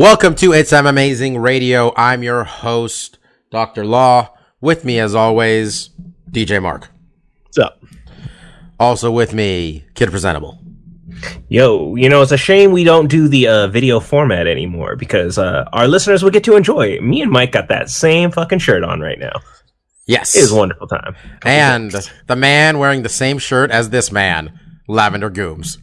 Welcome to It's M Amazing Radio. I'm your host, Dr. Law. With me, as always, DJ Mark. What's up? Also with me, Kid Presentable. Yo, you know, it's a shame we don't do the uh, video format anymore because uh, our listeners would get to enjoy it. Me and Mike got that same fucking shirt on right now. Yes. It is a wonderful time. And the man wearing the same shirt as this man, Lavender Gooms.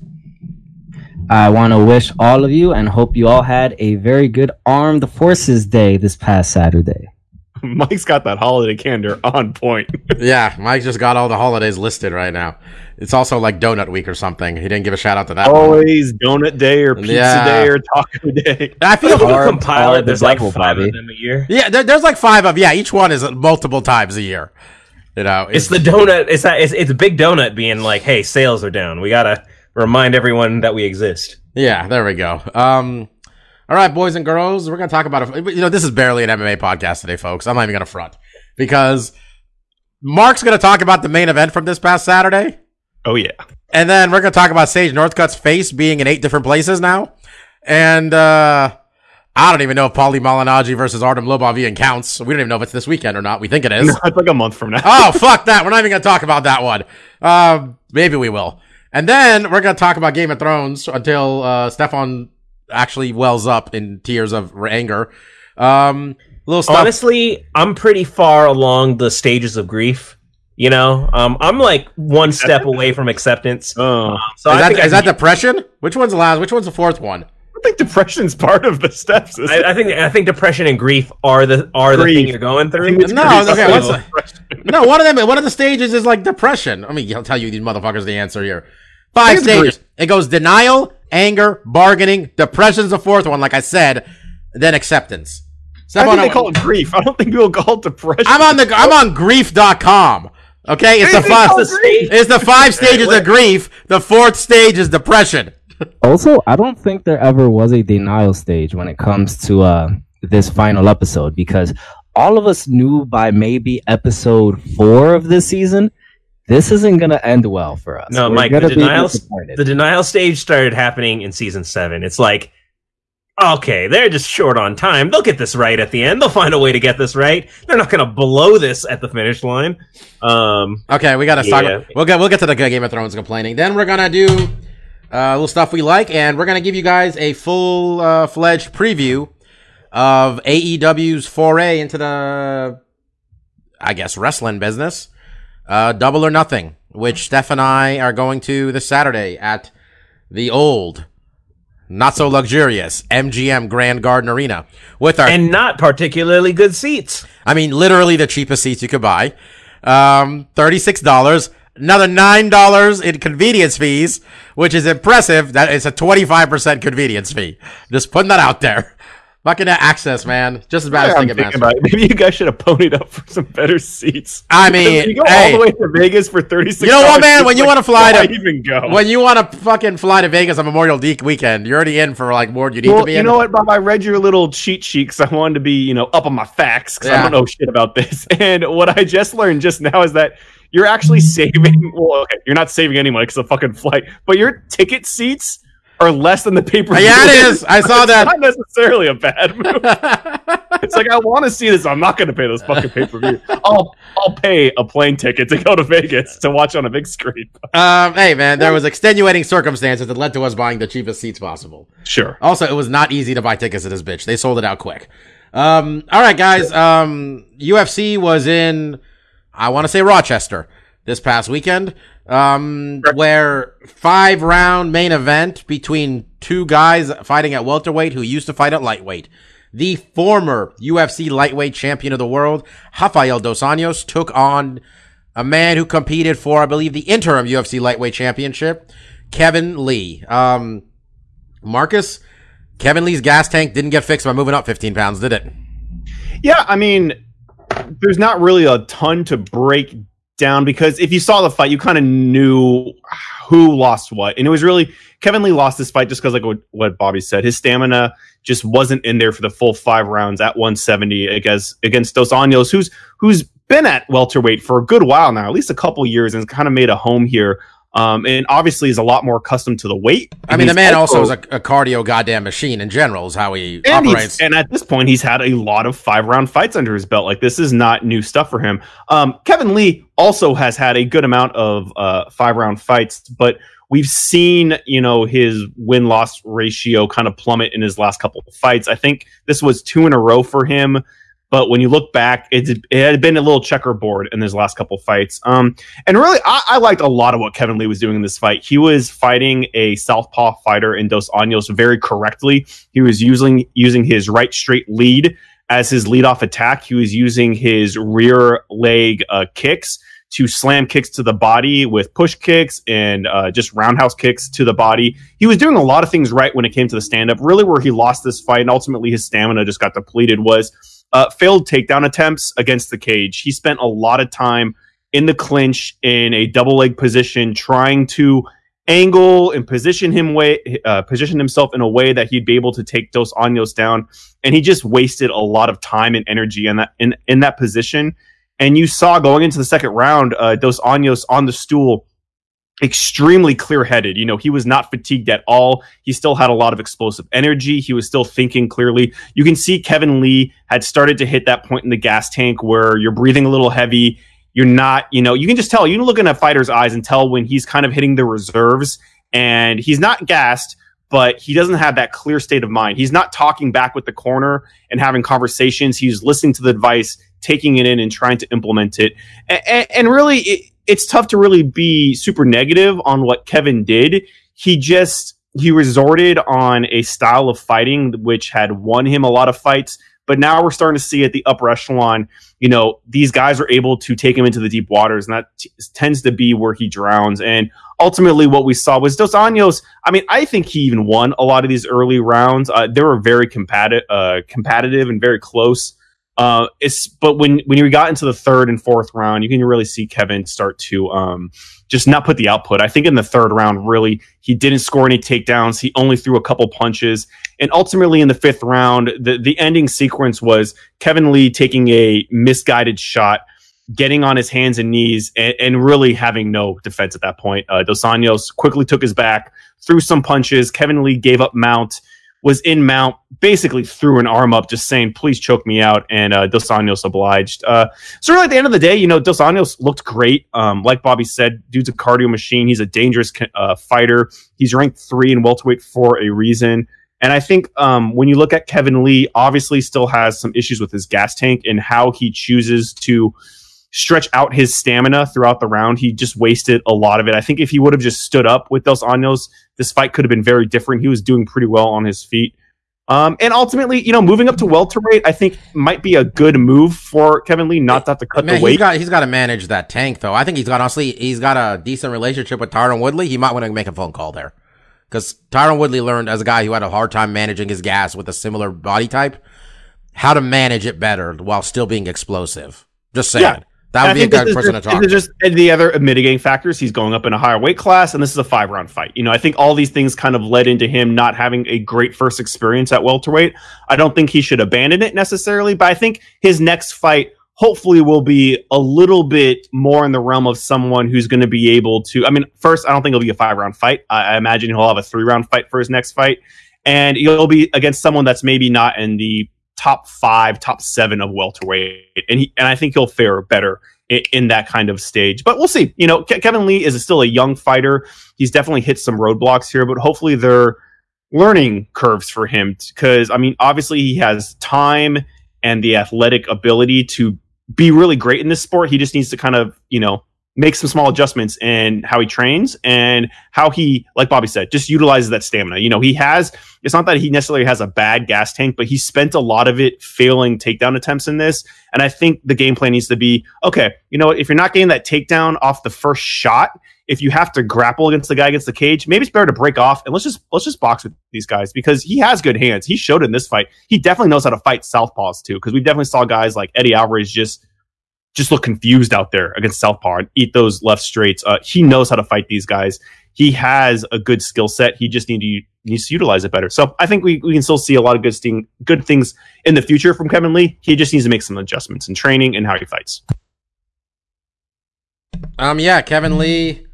I want to wish all of you and hope you all had a very good Armed Forces Day this past Saturday. Mike's got that holiday candor on point. yeah, Mike just got all the holidays listed right now. It's also like Donut Week or something. He didn't give a shout out to that. one. Always donut day or pizza Yeah. day or taco day. I feel If you Hard- compile it, there's like five Bobby. of them a year. Yeah, there, there's like five of yeah. Each one is multiple times a year. You know, It's the donut. It's that. It's, it's a big donut being like, "Hey, sales are down. We gotta remind everyone that we exist." Yeah, there we go. Um, all right, boys and girls, we're gonna talk about. You know, this is barely an MMA podcast today, folks. I'm not even gonna front because Mark's gonna talk about the main event from this past Saturday, Oh yeah. and then we're gonna talk about Sage Northcutt's face being in eight different places now, and uh. I don't even know if Paulie Malignaggi versus Artem Lobov even counts. We don't even know if it's this weekend or not. We think it is. No, it's like a month from now. oh, fuck that. We're not even going to talk about that one. Um, maybe we will. And then we're going to talk about Game of Thrones until uh, Stefan actually wells up in tears of anger. Um, little stuff. Honestly, I'm pretty far along the stages of grief. You know, um, I'm like one step away from acceptance. Oh, So is I that, think, is I, that depression? Which one's the last? Which one's the fourth one? I think depression's part of the steps. isn't I, I think I think depression and grief are the are the Grief. thing you're going through. No, okay, what's No, one of them. One of the stages is like depression. I mean, I'll tell you these motherfuckers the answer here. Five it's stages. It goes denial, anger, bargaining. Depression's the fourth one, like I said. Then acceptance. I Stefan, think they call it grief. I don't think people call it depression. I'm on the I'm on grief.com. Okay, it's the five. It's the. It's the five stages of grief. The fourth stage is depression. Also, I don't think there ever was a denial stage when it comes to uh, this final episode because all of us knew by maybe episode four of this season, this isn't going to end well for us. No, We're Mike, the denial, the denial stage started happening in season seven. It's like, okay, they're just short on time. They'll get this right at the end. They'll find a way to get this right. They're not going to blow this at the finish line. Um, Okay, we gotta talk. We'll get we'll get to the Game of Thrones complaining. Then we're gonna do uh, little stuff we like, and we're gonna give you guys a full uh, fledged preview of AEW's foray into the, I guess, wrestling business. Uh, Double or Nothing, which Steph and I are going to this Saturday at the old, not so luxurious MGM Grand Garden Arena with our and not particularly good seats. I mean, literally the cheapest seats you could buy. Um, thirty-six dollars. Another nine dollars in convenience fees, which is impressive. That is a twenty-five percent convenience fee. Just putting that out there. Fucking access, man. Just as bad as I'm thinking about it. Maybe you guys should have ponied up for some better seats. I mean, you go hey. all the way to Vegas for thirty six. You know what, man? When you wanna fly to- even go. When you want to fucking fly to Vegas on Memorial Day weekend, you're already in for like more than you need to be you in. know what, Bob? I read your little cheat sheet because I wanted to be, you know, up on my facts because Yeah. I don't know shit about this. And what I just learned just now is that you're actually saving. Well, okay, you're not saving any money because of fucking flight, but your ticket seats are less than the paper. Yeah, it is. I saw that. Not necessarily a bad move. it's like I want to see this. I'm not going to pay this fucking pay per view. I'll I'll pay a plane ticket to go to Vegas to watch on a big screen. Um, hey, man, there was extenuating circumstances that led to us buying the cheapest seats possible. Sure. Also, it was not easy to buy tickets to this bitch. They sold it out quick. Um, all right, guys. Um, UFC was in, I want to say Rochester this past weekend. Um, where five round main event between two guys fighting at welterweight who used to fight at lightweight. The former UFC lightweight champion of the world, Rafael Dos Anjos, took on a man who competed for, I believe, the interim UFC lightweight championship, Kevin Lee. Um, Marcus, Kevin Lee's gas tank didn't get fixed by moving up 15 pounds, did it? Yeah, I mean, there's not really a ton to break down because if you saw the fight, you kind of knew who lost what, and it was really Kevin Lee lost this fight just because, like what, what Bobby said, his stamina just wasn't in there for the full five rounds at 170 against against Dos Anjos, who's who's been at welterweight for a good while now, at least a couple years, and kind of made a home here. Um, and obviously is a lot more accustomed to the weight. I mean, the man also is a, a cardio goddamn machine in general, is how he and operates. And at this point, he's had a lot of five round fights under his belt. Like this is not new stuff for him. Um, Kevin Lee also has had a good amount of uh, five round fights, but we've seen you know his win loss ratio kind of plummet in his last couple of fights. I think this was two in a row for him. But when you look back, it, had been a little checkerboard in his last couple fights. Um, and really, I, I, liked a lot of what Kevin Lee was doing in this fight. He was fighting a southpaw fighter in Dos Anjos very correctly. He was using using his right straight lead as his leadoff attack. He was using his rear leg uh, kicks to slam kicks to the body with push kicks and uh, just roundhouse kicks to the body. He was doing a lot of things right when it came to the stand up. Really, where he lost this fight and ultimately his stamina just got depleted was uh, failed takedown attempts against the cage. He spent a lot of time in the clinch in a double leg position, trying to angle and position him way uh, position himself in a way that he'd be able to take Dos Anjos down. And he just wasted a lot of time and energy in that in, in that position. And you saw going into the second round, uh, Dos Anjos on the stool extremely clear headed. You know, he was not fatigued at all. He still had a lot of explosive energy. He was still thinking clearly. You can see Kevin Lee had started to hit that point in the gas tank where you're breathing a little heavy. You're not, you know, you can just tell, you can look in a fighter's eyes and tell when he's kind of hitting the reserves and he's not gassed, but he doesn't have that clear state of mind. He's not talking back with the corner and having conversations. He's listening to the advice, taking it in and trying to implement it. And, and really, it, it's tough to really be super negative on what Kevin did. He just he resorted on a style of fighting which had won him a lot of fights. But now we're starting to see at the upper echelon, you know, these guys are able to take him into the deep waters, and that t- tends to be where he drowns. And ultimately, what we saw was Dos Anjos. I mean, I think he even won a lot of these early rounds. Uh, they were very compati- uh, competitive and very close. Uh, it's but when when you got into the third and fourth round, you can really see Kevin start to um, just not put the output. I think in the third round, really, he didn't score any takedowns. He only threw a couple punches, and ultimately in the fifth round, the the ending sequence was Kevin Lee taking a misguided shot. Getting on his hands and knees and, and really having no defense at that point. Uh, Dos Anjos quickly took his back, threw some punches. Kevin Lee gave up mount was in mount, basically threw an arm up, just saying, "Please choke me out." And uh, Dos Anjos obliged. Uh, so really, at the end of the day, you know, Dos Anjos looked great. Um, like Bobby said, dude's a cardio machine. He's a dangerous uh, fighter. He's ranked three in welterweight for a reason. And I think um, when you look at Kevin Lee, obviously still has some issues with his gas tank and how he chooses to stretch out his stamina throughout the round. He just wasted a lot of it. I think if he would have just stood up with Dos Anjos, this fight could have been very different. He was doing pretty well on his feet. Um, and ultimately, you know, moving up to welterweight, I think might be a good move for Kevin Lee, not that to cut Man, the weight. He's got, he's got to manage that tank, though. I think he's got, honestly, he's got a decent relationship with Tyron Woodley. He might want to make a phone call there. Because Tyron Woodley learned, as a guy who had a hard time managing his gas with a similar body type, how to manage it better while still being explosive. Just saying. Yeah. That would I be a good person just, to talk this just the other mitigating factors. He's going up in a higher weight class, and this is a five round fight. You know, I think all these things kind of led into him not having a great first experience at welterweight. I don't think he should abandon it necessarily, but I think his next fight hopefully will be a little bit more in the realm of someone who's going to be able to. I mean, first, I don't think it'll be a five round fight. I, I imagine he'll have a three round fight for his next fight, and he'll be against someone that's maybe not in the top five, top seven of welterweight, and he, and I think he'll fare better in, in that kind of stage. But we'll see. You know, Ke- Kevin Lee is still a young fighter. He's definitely hit some roadblocks here, but hopefully they're learning curves for him because I mean, obviously he has time and the athletic ability to be really great in this sport. He just needs to kind of, you know, make some small adjustments in how he trains and how he, like Bobby said, just utilizes that stamina. You know, he has, it's not that he necessarily has a bad gas tank, but he spent a lot of it failing takedown attempts in this. And I think the game plan needs to be okay, you know, if you're not getting that takedown off the first shot, if you have to grapple against the guy against the cage, maybe it's better to break off and let's just let's just box with these guys because he has good hands. He showed in this fight. He definitely knows how to fight southpaws too because we definitely saw guys like Eddie Alvarez just just look confused out there against southpaw and eat those left straights. Uh, he knows how to fight these guys. He has a good skill set. He just need to needs to utilize it better. So I think we, we can still see a lot of good thing, good things in the future from Kevin Lee. He just needs to make some adjustments in training and how he fights. Um, yeah, Kevin Lee,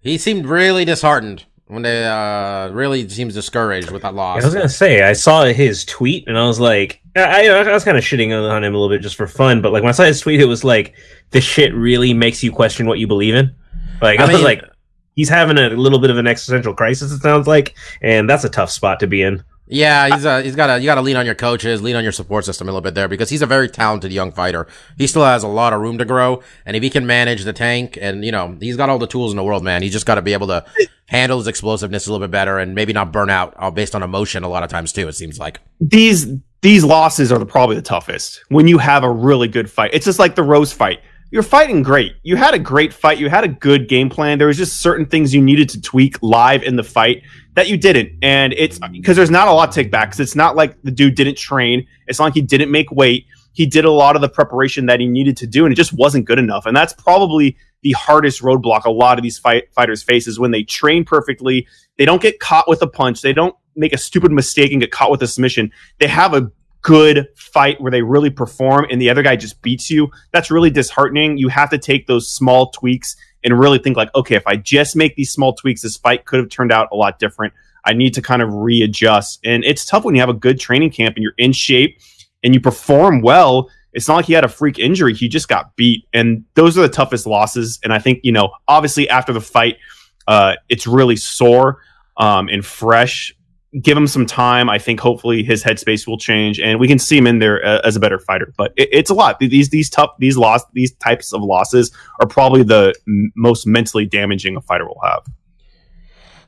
he seemed really disheartened when they uh really seems discouraged with that loss. I was gonna say I saw his tweet and I was like, I, I was kind of shitting on him a little bit just for fun, but like when I saw his tweet, it was like this shit really makes you question what you believe in. Like I, I was like, he's having a little bit of an existential crisis. It sounds like, and that's a tough spot to be in. Yeah, he's uh, he's got to you got to lean on your coaches, lean on your support system a little bit there because he's a very talented young fighter. He still has a lot of room to grow, and if he can manage the tank, and you know he's got all the tools in the world, man. He's just got to be able to handle his explosiveness a little bit better, and maybe not burn out uh, based on emotion a lot of times too. It seems like. these these losses are the, probably the toughest when you have a really good fight. It's just like the Rose fight. You're fighting great. You had a great fight. You had a good game plan. There was just certain things you needed to tweak live in the fight that you didn't. And it's because there's not a lot to take back. 'cause it's not like the dude didn't train. It's not like he didn't make weight. He did a lot of the preparation that he needed to do, and it just wasn't good enough. And that's probably the hardest roadblock a lot of these fight fighters face is when they train perfectly. They don't get caught with a punch. They don't make a stupid mistake and get caught with a submission. They have a good fight where they really perform and the other guy just beats you. That's really disheartening. You have to take those small tweaks and really think like, okay, if I just make these small tweaks, this fight could have turned out a lot different. I need to kind of readjust. And it's tough when you have a good training camp and you're in shape and you perform well. It's not like he had a freak injury. He just got beat. And those are the toughest losses. And I think, you know, obviously after the fight, uh, it's really sore um, and fresh. Give him some time. I think hopefully his headspace will change and we can see him in there uh, as a better fighter. But it, it's a lot. These these tough these loss these types of losses are probably the m- most mentally damaging a fighter will have.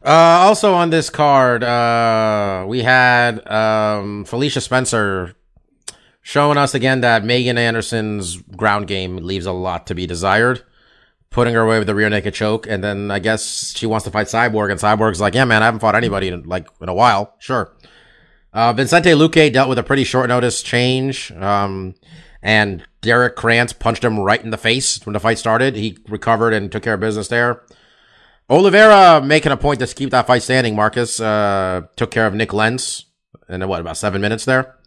Uh, also on this card, uh, we had um, Felicia Spencer showing us again that Megan Anderson's ground game leaves a lot to be desired, putting her away with the rear naked choke, and then I guess she wants to fight Cyborg, and Cyborg's like, "Yeah, man, I haven't fought anybody in like in a while. Sure." Uh, Vincente Luque dealt with a pretty short notice change, um, and Derrick Krantz punched him right in the face when the fight started. He recovered and took care of business there. Oliveira making a point to keep that fight standing. Marcus uh, took care of Nik Lentz in what about seven minutes there.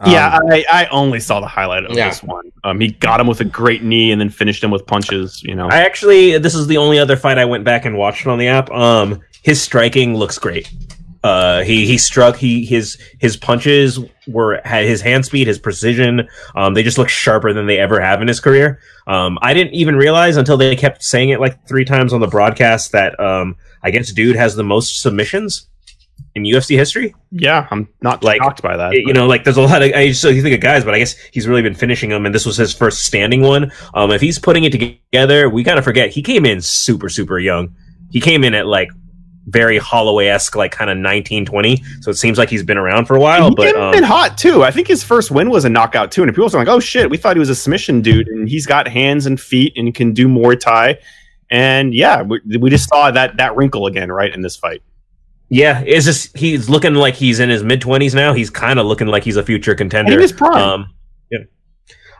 Um, yeah, I, I only saw the highlight of Yeah. this one. Um, he got him with a great knee and then finished him with punches. You know, I actually, this is the only other fight I went back and watched on the app. Um, his striking looks great. Uh, he he struck. He his his punches were had his hand speed, his precision. Um, they just look sharper than they ever have in his career. Um, I didn't even realize until they kept saying it like three times on the broadcast that um, I guess dude has the most submissions in UFC history. yeah, I'm not Like, shocked by that. you know, like there's a lot of I just you think of guys, but I guess he's really been finishing them, and this was his first standing one. Um, if he's putting it together, we kind of forget he came in super super young. He came in at like very Holloway esque, like kind of 19, 20. So it seems like he's been around for a while. He But um, in hot too. I think his first win was a knockout too, and people were like, "Oh shit, we thought he was a submission dude, and he's got hands and feet and can do Muay Thai." And yeah, we, we just saw that that wrinkle again, right, in this fight. Yeah, it's just he's looking like he's in his mid twenties now. He's kind of looking like he's a future contender. In his prime. Um.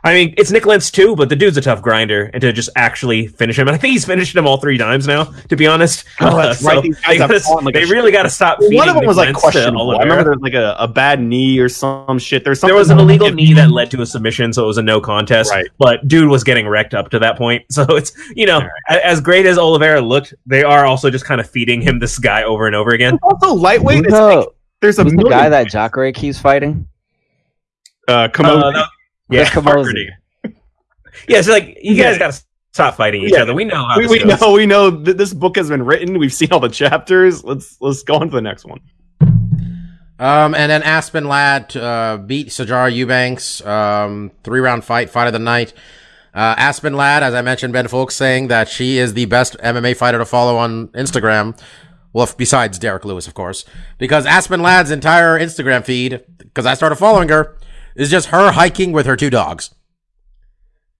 I mean, it's Nik Lentz too, but the dude's a tough grinder, and to just actually finish him, and I think he's finished him all three times now. To be honest, Oh, that's Uh, right. These guys they, gotta- fought like they really got to stop. Feeding One of them Nick was like Lentz questionable. I remember there was like a, a bad knee or some shit. There's something There was an illegal knee that led to a submission, so it was a no contest. Right. But dude was getting wrecked up to that point. So it's you know, a- as great as Oliveira looked, they are also just kind of feeding him this guy over and over again. Also, lightweight. Who's It's the, like, there's a who's the guy that Jacare keeps fighting? uh, Kamo- Uh, that- yeah, Kamosi. yeah. So like you guys Yeah. got to stop fighting each Yeah. other. We know how we, this we goes. know we know that this book has been written. We've seen all the chapters. Let's let's go on to the next one. Um, and then Aspen Ladd uh, beat Sijara Eubanks. Um, three round fight, fight of the night. Uh, Aspen Ladd, as I mentioned, Ben Folks saying that she is the best MMA fighter to follow on Instagram. Well, besides Derrick Lewis, of course, because Aspen Ladd's entire Instagram feed, because I started following her, is just her hiking with her two dogs.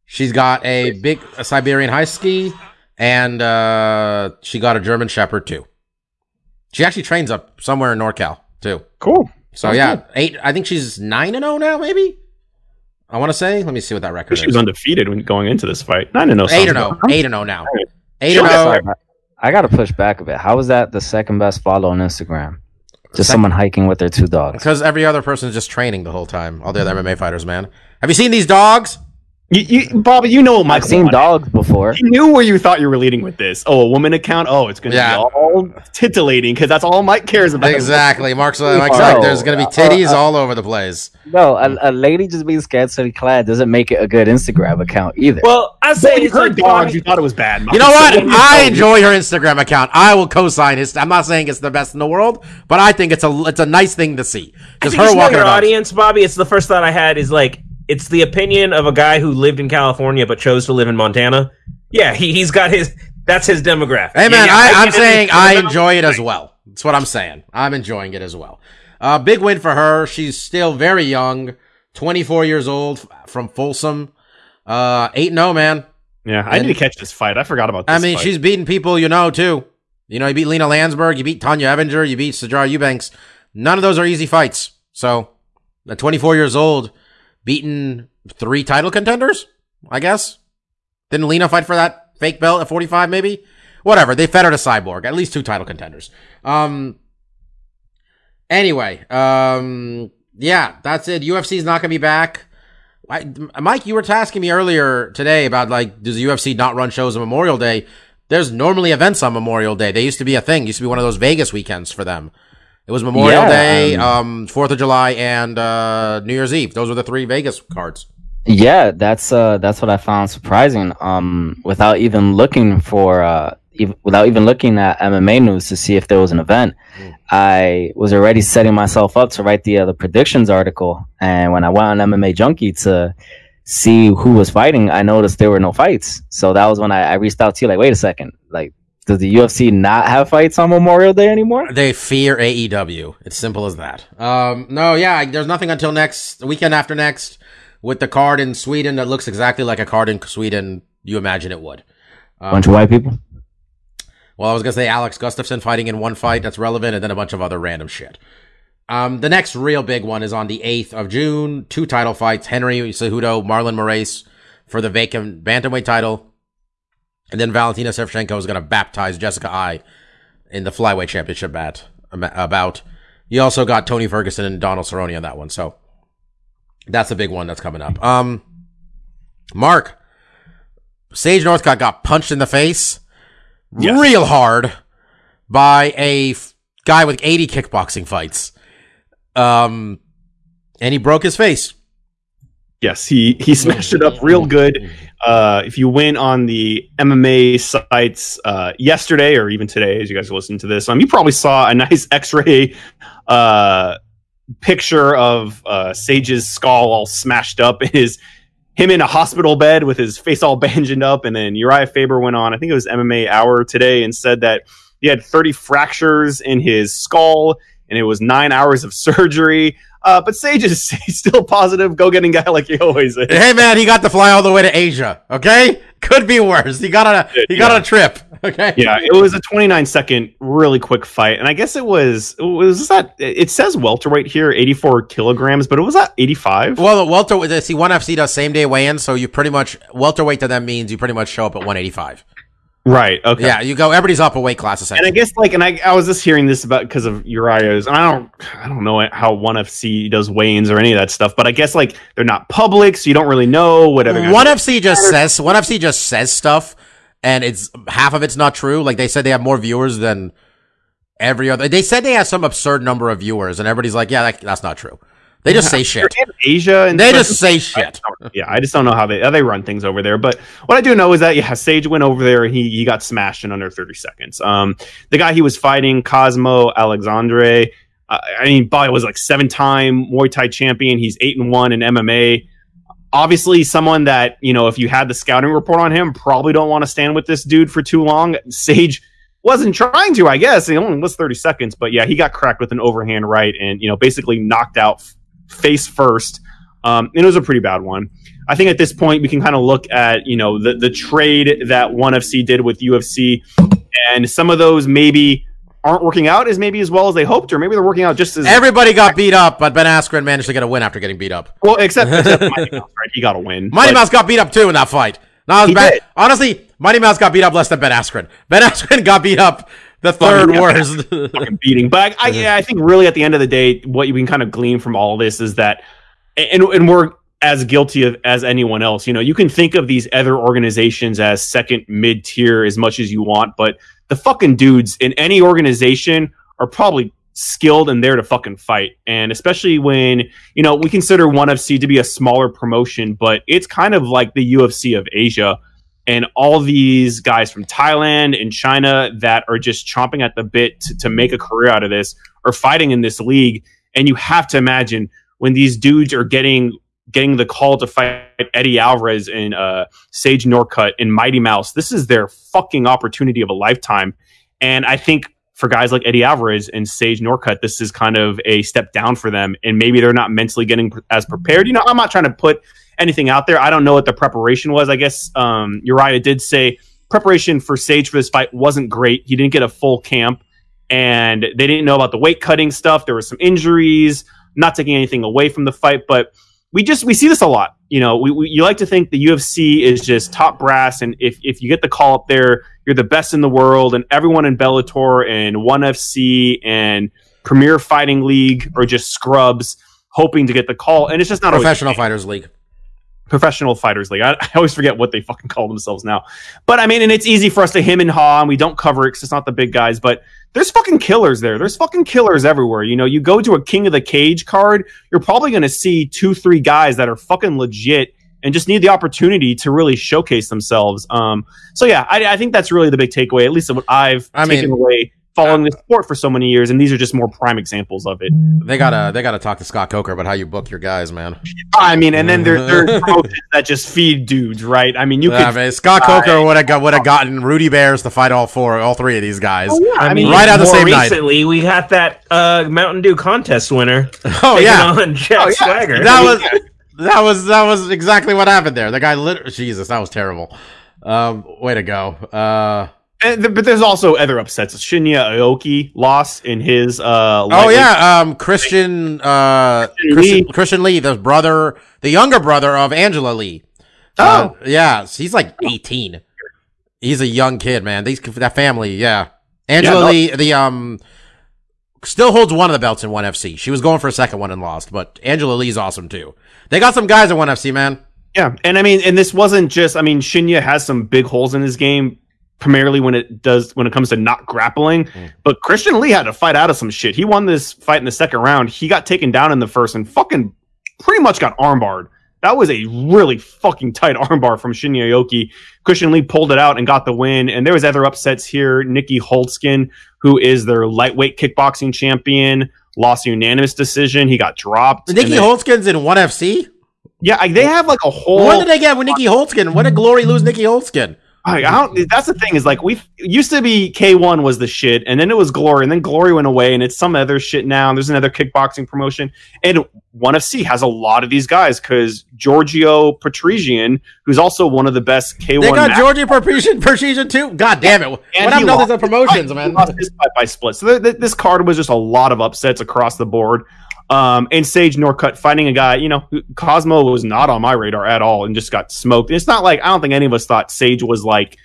She's got a big Siberian Husky, and uh, she got a German Shepherd too. She actually trains up somewhere in NorCal too. Cool. So yeah, eight. I think she's nine and zero now. Maybe. I want to say. Let me see what that record She is. was undefeated when going into this fight. Nine and no. Eight and zero. Eight and zero now. Eight and Sure. zero. I got to push back a bit. How is that the second best follow on Instagram? Just someone hiking with their two dogs. Because every other person's just training the whole time. All the other MMA fighters, man. Have you seen these dogs? You, you, Bobby, you know what I've seen wanted. dogs before. He knew where you thought you were leading with this. Oh, a woman account. Oh, it's going to Yeah. be all titillating because that's all Mike cares about. Exactly. Mark's, uh, Mike's Oh, like, there's gonna be uh, titties uh, all over the place. No, a, a lady just being scantily clad doesn't make it a good Instagram account either. Well, I say When you heard dogs, you thought it was bad. Mike. You know what? I enjoy her Instagram account. I will co-sign it. I'm not saying it's the best in the world, but I think it's a it's a nice thing to see. I Just her walking your audience, Bobby. It's the first thought I had is like it's the opinion of a guy who lived in California but chose to live in Montana. Yeah, he he's got his that's his demographic. Hey man, Yeah, I, I'm saying I enjoy it as well. That's what I'm saying. I'm enjoying it as well. Uh, big win for her. She's still very young, 24 years old from Folsom. Uh, 8 0, man. Yeah, I need to catch this fight. I forgot about this. I mean, fight. she's beating people you know too. You know, you beat Lina Länsberg, you beat Tonya Evinger, you beat Sijara Eubanks. None of those are easy fights. So, at 24 years old, beating three title contenders, I guess. Didn't Lina fight for that fake belt at 45 maybe? Whatever. They fed her to Cyborg. At least two title contenders. Um, anyway, um, yeah, that's it. UFC's not going to be back. I, Mike, you were tasking me earlier today about like, does the UFC not run shows on Memorial Day? There's normally events on Memorial Day. They used to be a thing. Used to be one of those Vegas weekends for them. It was Memorial Yeah, Day, um, um, Fourth of July, and uh, New Year's Eve. Those were the three Vegas cards. Yeah, that's uh that's what I found surprising. Um, without even looking for uh, ev- without even looking at MMA news to see if there was an event, I was already setting myself up to write the uh, the predictions article. And when I went on MMA Junkie to see who was fighting, I noticed there were no fights. So that was when I, I reached out to you, like, wait a second, like, does the UFC not have fights on Memorial Day anymore? They fear AEW. It's simple as that. Um, no, yeah, there's nothing until next the weekend after next with the card in Sweden that looks exactly like a card in Sweden you imagine it would. Um, Bunch of white people. Well, I was gonna say Alex Gustafsson fighting in one fight that's relevant, and then a bunch of other random shit. Um, the next real big one is on the 8th of June. Two title fights. Henry Cejudo, Marlon Moraes for the vacant bantamweight title. And then Valentina Shevchenko is going to baptize Jessica Eye in the flyweight championship bat, about. You also got Tony Ferguson and Donald Cerrone on that one. So that's a big one that's coming up. Um, Mark, Sage Northcutt got punched in the face Yes. real hard by a f- guy with 80 kickboxing fights. Um, and he broke his face. Yes, he he smashed it up real good. Uh, if you went on the MMA sites uh, yesterday or even today, as you guys are listening to this, um, you probably saw a nice X-ray uh, picture of uh, Sage's skull all smashed up. His him in a hospital bed with his face all bandaged up, and then Uriah Faber went on. I think it was MMA Hour today and said that he had 30 fractures in his skull, and it was nine hours of surgery. Uh, but Sage is still positive, go getting guy like he always is. Hey man, he got to fly all the way to Asia. Okay, could be worse. He got on a he got on a trip. Okay. yeah, it was a 29 second, really quick fight, and I guess it was it was that it says welterweight here, 84 kilograms, but it was at 85. Well, the welter see one FC does same day weigh in, so you pretty much welterweight to them means you pretty much show up at 185. Right. Okay. Yeah, you go. Everybody's up a weight class essentially. And I guess like, and I, I was just hearing this about because of Uriah's, and I don't, I don't know how One FC does weigh-ins or any of that stuff, but I guess like they're not public, so you don't really know whatever. One FC just says one FC just says stuff, and it's half of it's not true. Like they said, they have more viewers than every other. They said they have some absurd number of viewers, and everybody's like, "Yeah, that, that's not true." They just say shit. Asia, and They stuff. just say shit. yeah, I just don't know how they how they run things over there. But what I do know is that yeah, Sage went over there and he he got smashed in under 30 seconds. Um, the guy he was fighting, Cosmo Alexandre. Uh, I mean, Bobby was like seven time Muay Thai champion. He's eight and one in MMA. obviously, someone that you know, if you had the scouting report on him, probably don't want to stand with this dude for too long. Sage wasn't trying to, I guess. He only was 30 seconds, but yeah, he got cracked with an overhand right and, you know, basically knocked out face first. Um, and it was a pretty bad one. I think at this point we can kind of look at, you know, the, the trade that ONE FC did with UFC and some of those maybe aren't working out as maybe as well as they hoped, or maybe they're working out just as Everybody got beat up, but Ben Askren managed to get a win after getting beat up. well, except, except Mighty Mouse, right? He got a win. Mighty Mouse got beat up too in that fight. No, it was He bad. Honestly, Mighty Mouse got beat up less than Ben Askren. Ben Askren got beat up the third yeah. worst. fucking beating. But I, I, yeah, I think really at the end of the day, what you can kind of glean from all this is that, and and we're as guilty of as anyone else. You know, you can think of these other organizations as second mid tier as much as you want, but the fucking dudes in any organization are probably skilled and there to fucking fight. And especially when, you know, we consider ONE FC to be a smaller promotion, but it's kind of like the UFC of Asia. And all these guys from Thailand and China that are just chomping at the bit to, to make a career out of this are fighting in this league. And you have to imagine when these dudes are getting getting the call to fight Eddie Alvarez and uh, Sage Northcutt and Mighty Mouse, this is their fucking opportunity of a lifetime. And I think for guys like Eddie Alvarez and Sage Northcutt, this is kind of a step down for them. And maybe they're not mentally getting as prepared. You know, I'm not trying to put anything out there. I don't know what the preparation was. I guess um, Uriah did say preparation for Sage for this fight wasn't great. He didn't get a full camp, and they didn't know about the weight cutting stuff. There were some injuries. Not taking anything away from the fight, but we just we see this a lot. You know, we, we you like to think the UFC is just top brass, and if if you get the call up there, you're the best in the world, and everyone in Bellator and ONE FC and Premier Fighting League are just scrubs hoping to get the call, and it's just not Professional Fighters League. Professional fighters league. I, I always forget what they fucking call themselves now. But I mean, and it's easy for us to him and haw, and we don't cover it because it's not the big guys. But there's fucking killers there. There's fucking killers everywhere. You know, you go to a King of the Cage card, you're probably going to see two, three guys that are fucking legit and just need the opportunity to really showcase themselves. Um, so yeah, I, I think that's really the big takeaway. At least what I've I taken mean- away following the sport for so many years, and these are just more prime examples of it. They gotta they gotta talk to Scott Coker about how you book your guys, man. I mean, and then there there are promotions that just feed dudes, right? I mean, you Yeah, could man, Scott Coker would have got would have gotten Rudy Bears to fight all four, all three of these guys. I mean, right out the more same night. recently, we had that uh, Mountain Dew contest winner. Oh yeah, on Jack Oh, yeah. Swagger. that was that was that was exactly what happened there. The guy, lit- Jesus, that was terrible. Um, way to go. Uh, And but there's also other upsets. Shinya Aoki lost in his. Uh, oh yeah, um, Christian, uh, Christian Christian, Lee. Christian Lee, the brother, the younger brother of Angela Lee. Uh, yeah, he's like eighteen. He's a young kid, man. These that family, yeah. Angela Yeah, no- Lee, the um, still holds one of the belts in ONE FC. She was going for a second one and lost, but Angela Lee's awesome too. They got some guys in ONE FC, man. yeah, and I mean, and this wasn't just. I mean, Shinya has some big holes in his game, primarily when it does when it comes to not grappling. Mm. But Christian Lee had to fight out of some shit. He won this fight in the second round. He got taken down in the first and fucking pretty much got armbarred. That was a really fucking tight armbar from Shinya Aoki. Christian Lee pulled it out and got the win. And there was other upsets here. Nieky Holzken, who is their lightweight kickboxing champion, lost a unanimous decision. He got dropped. Nieky And then- Holzken's in ONE FC. Yeah, I- they have like a whole. What did they get with Nieky Holzken? What did Glory lose Nieky Holzken? I, I don't, that's the thing is like we used to be K1 was the shit, and then it was Glory, and then Glory went away, and it's some other shit now. And there's another kickboxing promotion, and ONE FC has a lot of these guys because Giorgio Petrosyan, who's also one of the best K1. They got Giorgio Persian, Persian too. God damn it! What and happened he to all lost these other promotions, He man? lost his fight by split. So th- th- this card was just a lot of upsets across the board. Um, and Sage Northcutt fighting a guy, you know, Cosmo was not on my radar at all and just got smoked. It's not like I don't think any of us thought Sage was like,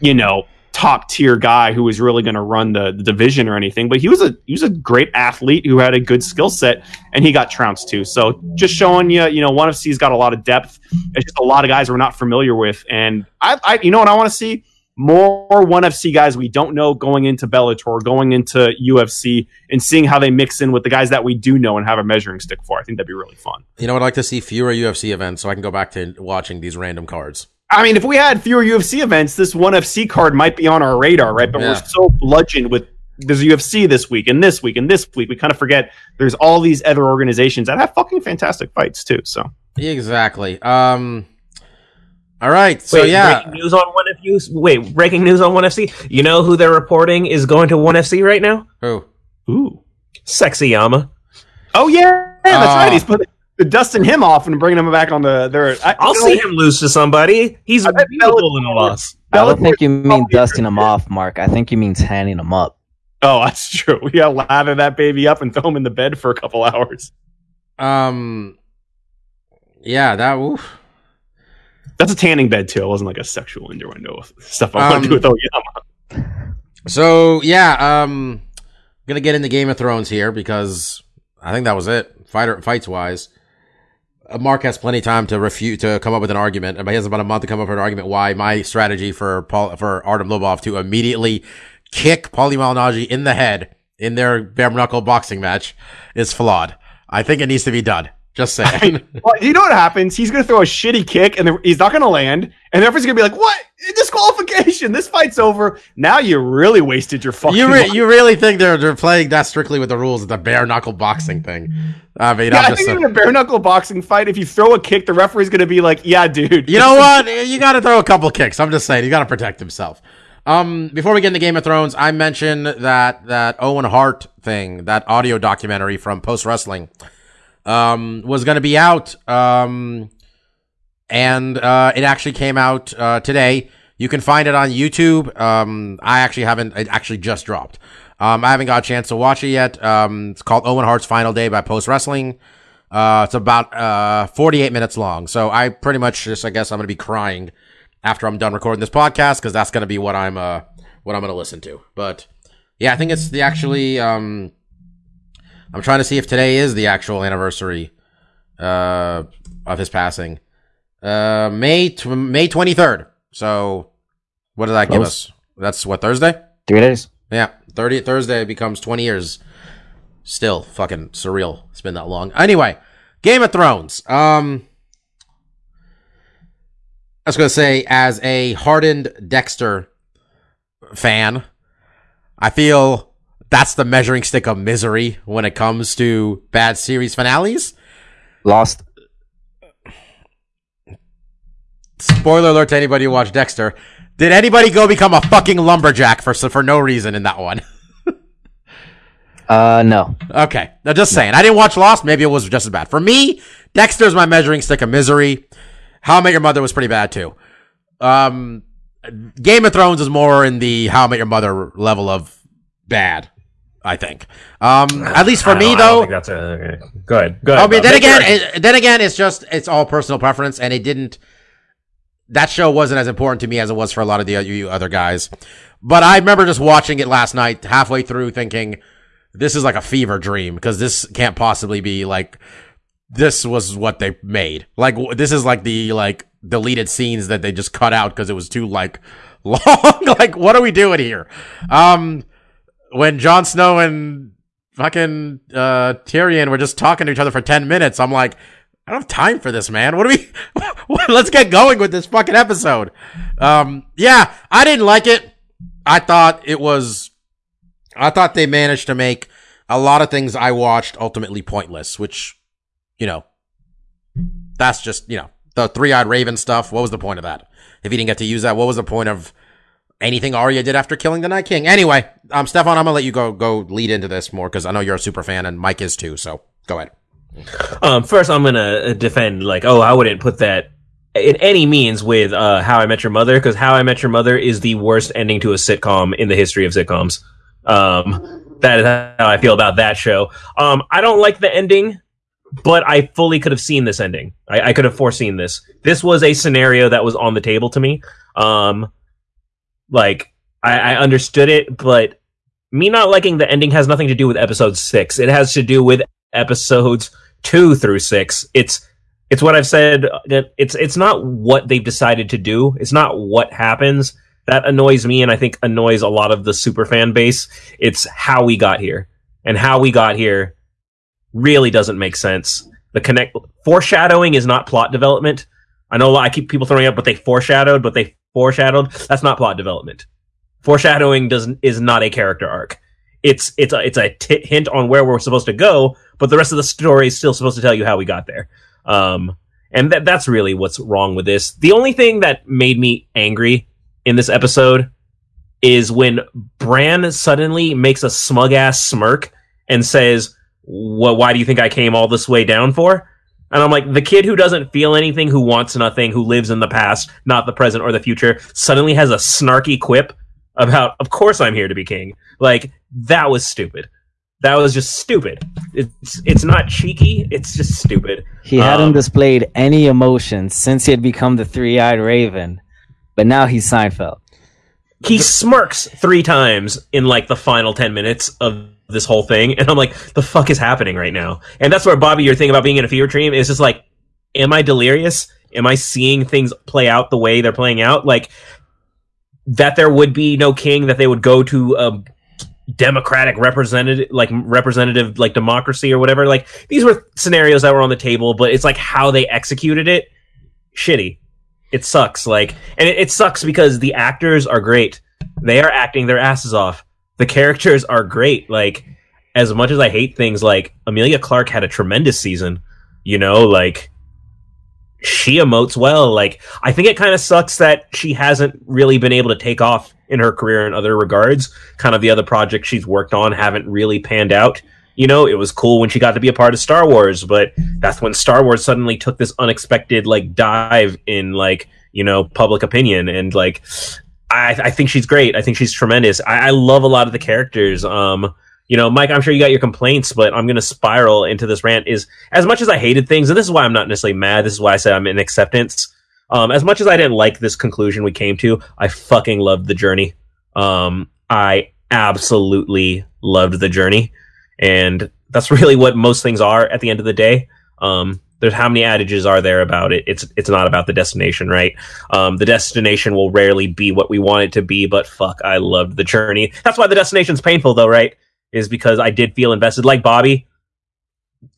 you know, top tier guy who was really going to run the, the division or anything. But he was a he was a great athlete who had a good skill set, and he got trounced too. So just showing you, you know, one of C's got a lot of depth. It's just a lot of guys we're not familiar with, and I, I you know what I want to see more one FC guys we don't know going into Bellator, going into UFC, and seeing how they mix in with the guys that we do know and have a measuring stick for. I think that'd be really fun. You know, I'd like to see fewer UFC events so I can go back to watching these random cards. I mean, if we had fewer UFC events, this one FC card might be on our radar, right? But Yeah. we're so bludgeoned with there's UFC this week and this week and this week. We kind of forget there's all these other organizations that have fucking fantastic fights too. So Exactly. Um. All right. So Wait, yeah. breaking news on one FC. Wait, breaking news on one FC. You know who they're reporting is going to one FC right now? Who? ooh, Sexyama. oh yeah, that's Oh. right. He's putting they're dusting him off and bringing him back on the. Their, I, I'll you know, see him lose to somebody. He's I bet beautiful in a loss. I don't think you mean dusting him off, Mark. I think you mean tanning him up. Oh, that's true. We gotta lather that baby up and throw him in the bed for a couple hours. Um. Yeah. That. Oof. That's a tanning bed too. It wasn't like a sexual innuendo stuff I want Um, to do with Oyama. So yeah. Um. Gonna get into Game of Thrones here because I think that was it. Fighter fights wise. Uh, Mark has plenty of time to refute to come up with an argument, and he has about a month to come up with an argument why my strategy for Paul for Artem Lobov to immediately kick Paulie Malignaggi in the head in their bare knuckle boxing match is flawed. I think it needs to be done. Just saying. Well, you know what happens? He's gonna throw a shitty kick and the, he's not gonna land, and the referee's gonna be like, "What? Disqualification! This fight's over." Now you really wasted your fucking. you re- you really think they're they're playing that strictly with the rules of the bare knuckle boxing thing? I mean, yeah, I'm I just. think in a bare knuckle boxing fight, if you throw a kick, the referee's gonna be like, "Yeah, dude." You know what? You got to throw a couple kicks. I'm just saying, you got to protect himself. Um, before we get into Game of Thrones, I mentioned that that Owen Hart thing, that audio documentary from Post Wrestling, um, was going to be out. Um, and uh, it actually came out uh, today. You can find it on YouTube. Um, I actually haven't. It actually just dropped. Um, I haven't got a chance to watch it yet. Um, it's called Owen Hart's Final Day by Post Wrestling. Uh, it's about uh 48 minutes long. So I pretty much just, I guess, I'm gonna be crying after I'm done recording this podcast because that's gonna be what I'm uh what I'm gonna listen to. But yeah, I think it's the actually um. I'm trying to see if today is the actual anniversary uh of his passing. Uh, May tw- May 23rd. So what does that give us? That's what Thursday. Three days. Yeah, 30th Thursday becomes 20 years. Still fucking surreal. It's been that long. Anyway, Game of Thrones. Um, I was gonna say, as a hardened Dexter fan, I feel that's the measuring stick of misery when it comes to bad series finales. Lost. Spoiler alert to anybody who watched Dexter. Did anybody go become a fucking lumberjack for for no reason in that one? Uh, no. Okay, now just saying. I didn't watch Lost. Maybe it was just as bad. For me, Dexter's my measuring stick of misery. How I Met Your Mother was pretty bad too. Um, Game of Thrones is more in the How I Met Your Mother level of bad. I think. Um, at least for I me I though. think that's a, okay. Go ahead. Go ahead. I mean, then again, it, then again, it's just it's all personal preference, and it didn't. That show wasn't as important to me as it was for a lot of the other, you other guys. But I remember just watching it last night, halfway through, thinking this is like a fever dream because this can't possibly be like this was what they made. Like this is like the like deleted scenes that they just cut out because it was too like long. like what are we doing here? Um, when Jon Snow and fucking uh Tyrion were just talking to each other for 10 minutes. I'm like, I don't have time for this, man. What are we Let's get going with this fucking episode. Um yeah, I didn't like it. I thought it was I thought they managed to make a lot of things I watched ultimately pointless, which you know, that's just, you know, the three-eyed raven stuff. What was the point of that? If he didn't get to use that, what was the point of anything Arya did after killing the Night King. Anyway, um, Stefan, I'm gonna let you go go lead into this more because I know you're a super fan and Mike is too. So go ahead. Um, first, I'm gonna uh, defend like, oh, I wouldn't put that in any means with uh, How I Met Your Mother because How I Met Your Mother is the worst ending to a sitcom in the history of sitcoms. Um, that is how I feel about that show. Um, I don't like the ending, but I fully could have seen this ending. I, I could have foreseen this. This was a scenario that was on the table to me. Um, like I, I understood it, but me not liking the ending has nothing to do with episode six. It has to do with episodes two through six. It's it's what I've said. That it's it's not what they've decided to do. It's not what happens that annoys me, and I think annoys a lot of the super fan base. It's how we got here, and how we got here really doesn't make sense. The connect foreshadowing is not plot development. I know I keep people throwing up, but they foreshadowed, but they foreshadowed. That's not plot development. Foreshadowing doesn't is not a character arc. It's it's a, it's a t- hint on where we're supposed to go, but the rest of the story is still supposed to tell you how we got there. Um, and that that's really what's wrong with this. The only thing that made me angry in this episode is when Bran suddenly makes a smug ass smirk and says, "Well, why do you think I came all this way down for?" And I'm like, the kid who doesn't feel anything, who wants nothing, who lives in the past, not the present or the future, suddenly has a snarky quip about, "Of course I'm here to be king." Like that was stupid. That was just stupid. It's it's not cheeky. It's just stupid. He hadn't Um, displayed any emotion since he had become the three-eyed raven, but now he's Seinfeld. he smirks three times in like the final 10 minutes of this whole thing and i'm like the fuck is happening right now? And that's where bobby your thing about being in a fever dream is just like am i delirious? Am i seeing things play out the way they're playing out? Like that there would be no king that they would go to a democratic representative like representative like democracy or whatever. Like these were scenarios that were on the table but it's like how they executed it shitty. It sucks like and it, it sucks because the actors are great. They are acting their asses off the characters are great. Like as much as i hate things like emilia clarke had a tremendous season you know like she emotes well. Like i think it kind of sucks that she hasn't really been able to take off in her career in other regards. Kind of the other projects she's worked on haven't really panned out. You know, it was cool when she got to be a part of Star Wars, but that's when Star Wars suddenly took this unexpected like dive in like you know public opinion. And like I, I think she's great. I think she's tremendous. I, I love a lot of the characters. Um, you know, Mike, I'm sure you got your complaints, but I'm gonna spiral into this rant. Is as much as I hated things, and this is why I'm not necessarily mad. This is why I said I'm in acceptance. Um, as much as I didn't like this conclusion we came to, I fucking loved the journey. Um, I absolutely loved the journey and that's really what most things are at the end of the day. Um, there's how many adages are there about it? It's it's not about the destination, right? Um, the destination will rarely be what we want it to be, but fuck, I loved the journey. That's why the destination's painful, though, right? Is because I did feel invested, like Bobby.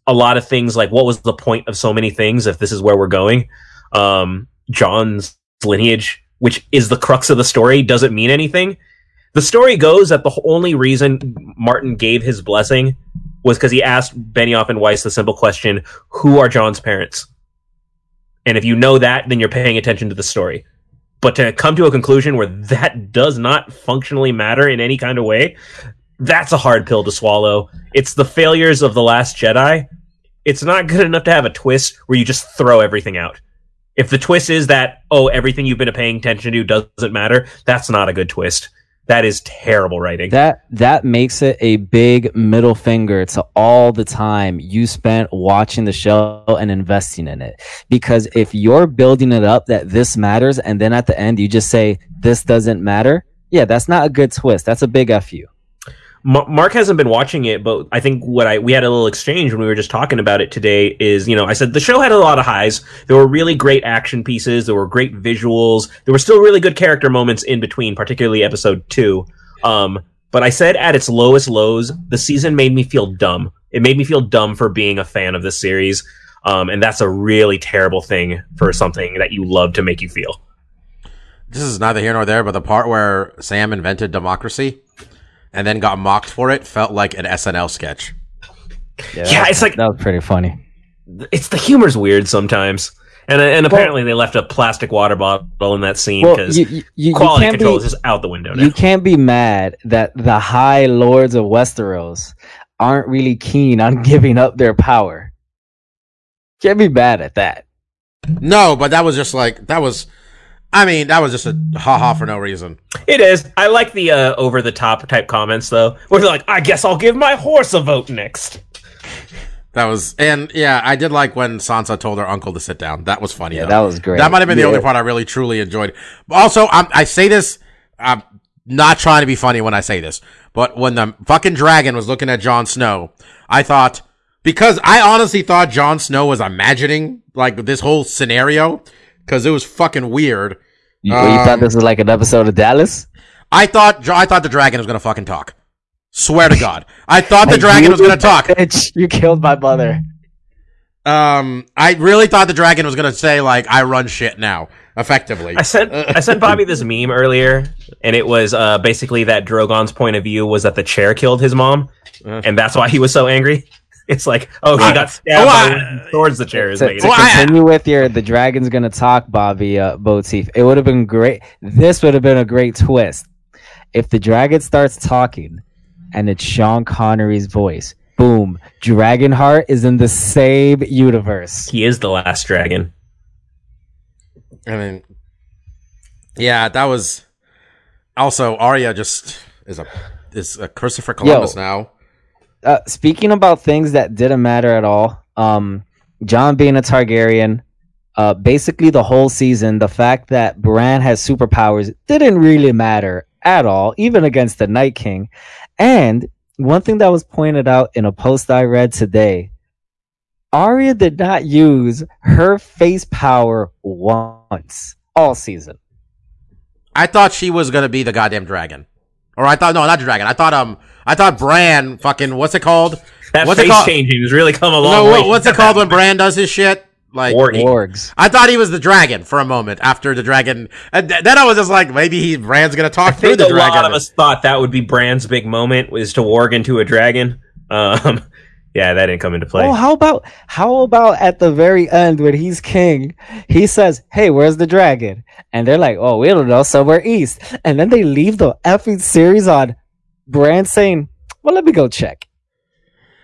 A lot of things, like what was the point of so many things if this is where we're going? Um, Jon's lineage, which is the crux of the story, doesn't mean anything. The story goes that the only reason Martin gave his blessing was because he asked Benioff and Weiss the simple question, "Who are Jon's parents?" And if you know that, then you're paying attention to the story. But to come to a conclusion where that does not functionally matter in any kind of way, that's a hard pill to swallow. It's the failures of the Last Jedi. It's not good enough to have a twist where you just throw everything out. If the twist is that oh everything you've been paying attention to doesn't matter, that's not a good twist. That is terrible writing. That that makes it a big middle finger to all the time you spent watching the show and investing in it. Because if you're building it up that this matters and then at the end you just say this doesn't matter, yeah, that's not a good twist. That's a big F you. Ma- Mark hasn't been watching it, but I think what I we had a little exchange when we were just talking about it today is, you know, I said the show had a lot of highs. There were really great action pieces, there were great visuals, there were still really good character moments in between, particularly episode 2. Um, but I said at its lowest lows, the season made me feel dumb. It made me feel dumb for being a fan of this series. Um, and that's a really terrible thing for something that you love to make you feel. This is neither here nor there, but the part where Sam invented democracy and then got mocked for it felt like an SNL sketch. Yeah, it's like That was pretty funny. it's the humor's weird sometimes. And and apparently they left a plastic water bottle in that scene because you, you, you quality can't control be, is just out the window now. you can't be mad that the high lords of Westeros aren't really keen on giving up their power. Can't be mad at that. No, but that was just like that was. I mean, that was just a haha for no reason. It is. I like the uh, over the top type comments though, where they're like, "I guess I'll give my horse a vote next." That was, and yeah, I did like when Sansa told her uncle to sit down. That was funny. Yeah, though. that was great. That might have been the only part I really truly enjoyed. Also, I'm, I say this, I'm not trying to be funny when I say this, but when the fucking dragon was looking at Jon Snow, I thought because I honestly thought Jon Snow was imagining like this whole scenario because it was fucking weird. You, you thought Um, this was like an episode of Dallas? I thought I thought the dragon was gonna fucking talk. Swear to God, I thought the dragon was gonna talk. Bitch, you killed my mother. Um, I really thought the dragon was gonna say like, "I run shit now." effectively. I sent I sent Bobby this meme earlier, and it was uh, basically that Drogon's point of view was that the chair killed his mom, Uh. and that's why he was so angry. It's like, oh, she got stabbed Oh, by I- one of the swords the chair is to, to continue with your the dragon's gonna talk, Bobby uh, Boateef, it would have been great. This would have been a great twist if the dragon starts talking, and it's Sean Connery's voice. Boom! Dragonheart is in the same universe. He is the last dragon. I mean, yeah, that was also Arya. Just is a is a Christopher Columbus now. Uh, speaking about things that didn't matter at all, um, Jon being a Targaryen, uh, basically the whole season, the fact that Bran has superpowers didn't really matter at all, even against the Night King. And one thing that was pointed out in a post I read today, Arya did not use her face power once all season. I thought she was gonna be the goddamn dragon, or I thought no, not the dragon. I thought um, I thought Bran fucking what's it called? That What's it face called? changing has really come a long No, way. what, what's it called when Bran does his shit? Like Warging. Wargs. I thought he was the dragon for a moment after the dragon, and th- then I was just like, maybe he Bran's gonna talk I through think the a dragon. lot of us thought that would be Bran's big moment was to warg into a dragon. Um, yeah, that didn't come into play. Oh, how about how about at the very end when he's king, he says, "Hey, where's the dragon?" And they're like, "Oh, we don't know, somewhere east." And then they leave the effing series on Bran saying, "Well, let me go check."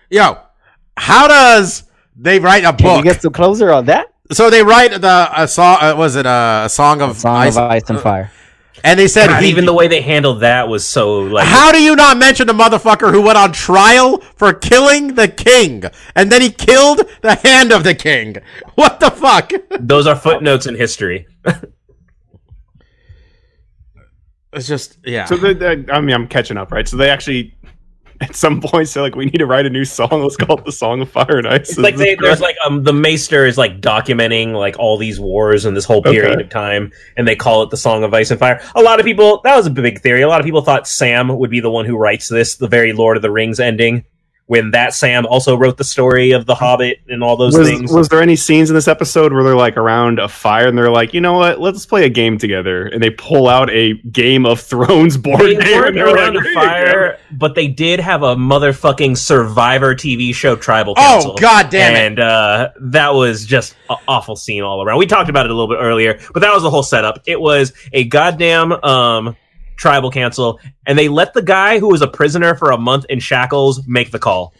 Yo, how does they write a Can you book? get some closer on that? so they write the a song. Uh, was it a, a song of Song ice? of Ice and Fire. And they said God, he, even the way they handled that was so like How do you not mention the motherfucker who went on trial for killing the king, and then he killed the hand of the king? What the fuck? those are footnotes in history. It's just yeah. So they, they, I mean, I'm catching up, right? So they actually, at some point, say like, we need to write a new song. Let's call it the Song of Fire and Ice. It's like they, there's like um the Maester is like documenting like all these wars and this whole period Okay. of time, and they call it the Song of Ice and Fire. A lot of people that was a big theory. A lot of people thought Sam would be the one who writes this, the very Lord of the Rings ending, when that Sam also wrote the story of the Hobbit and all those was, things. was there any scenes in this episode where they're like around a fire and they're like, you know what? Let's play a game together, and they pull out a Game of Thrones board they game. weren't and they're around like, the "Here you fire, but they did have a motherfucking Survivor TV show, Tribal Oh, Council. God damn it. And uh, that was just an awful scene all around. We talked about it a little bit earlier, but that was the whole setup. It was a goddamn um, Tribal Council, and they let the guy who was a prisoner for a month in shackles make the call.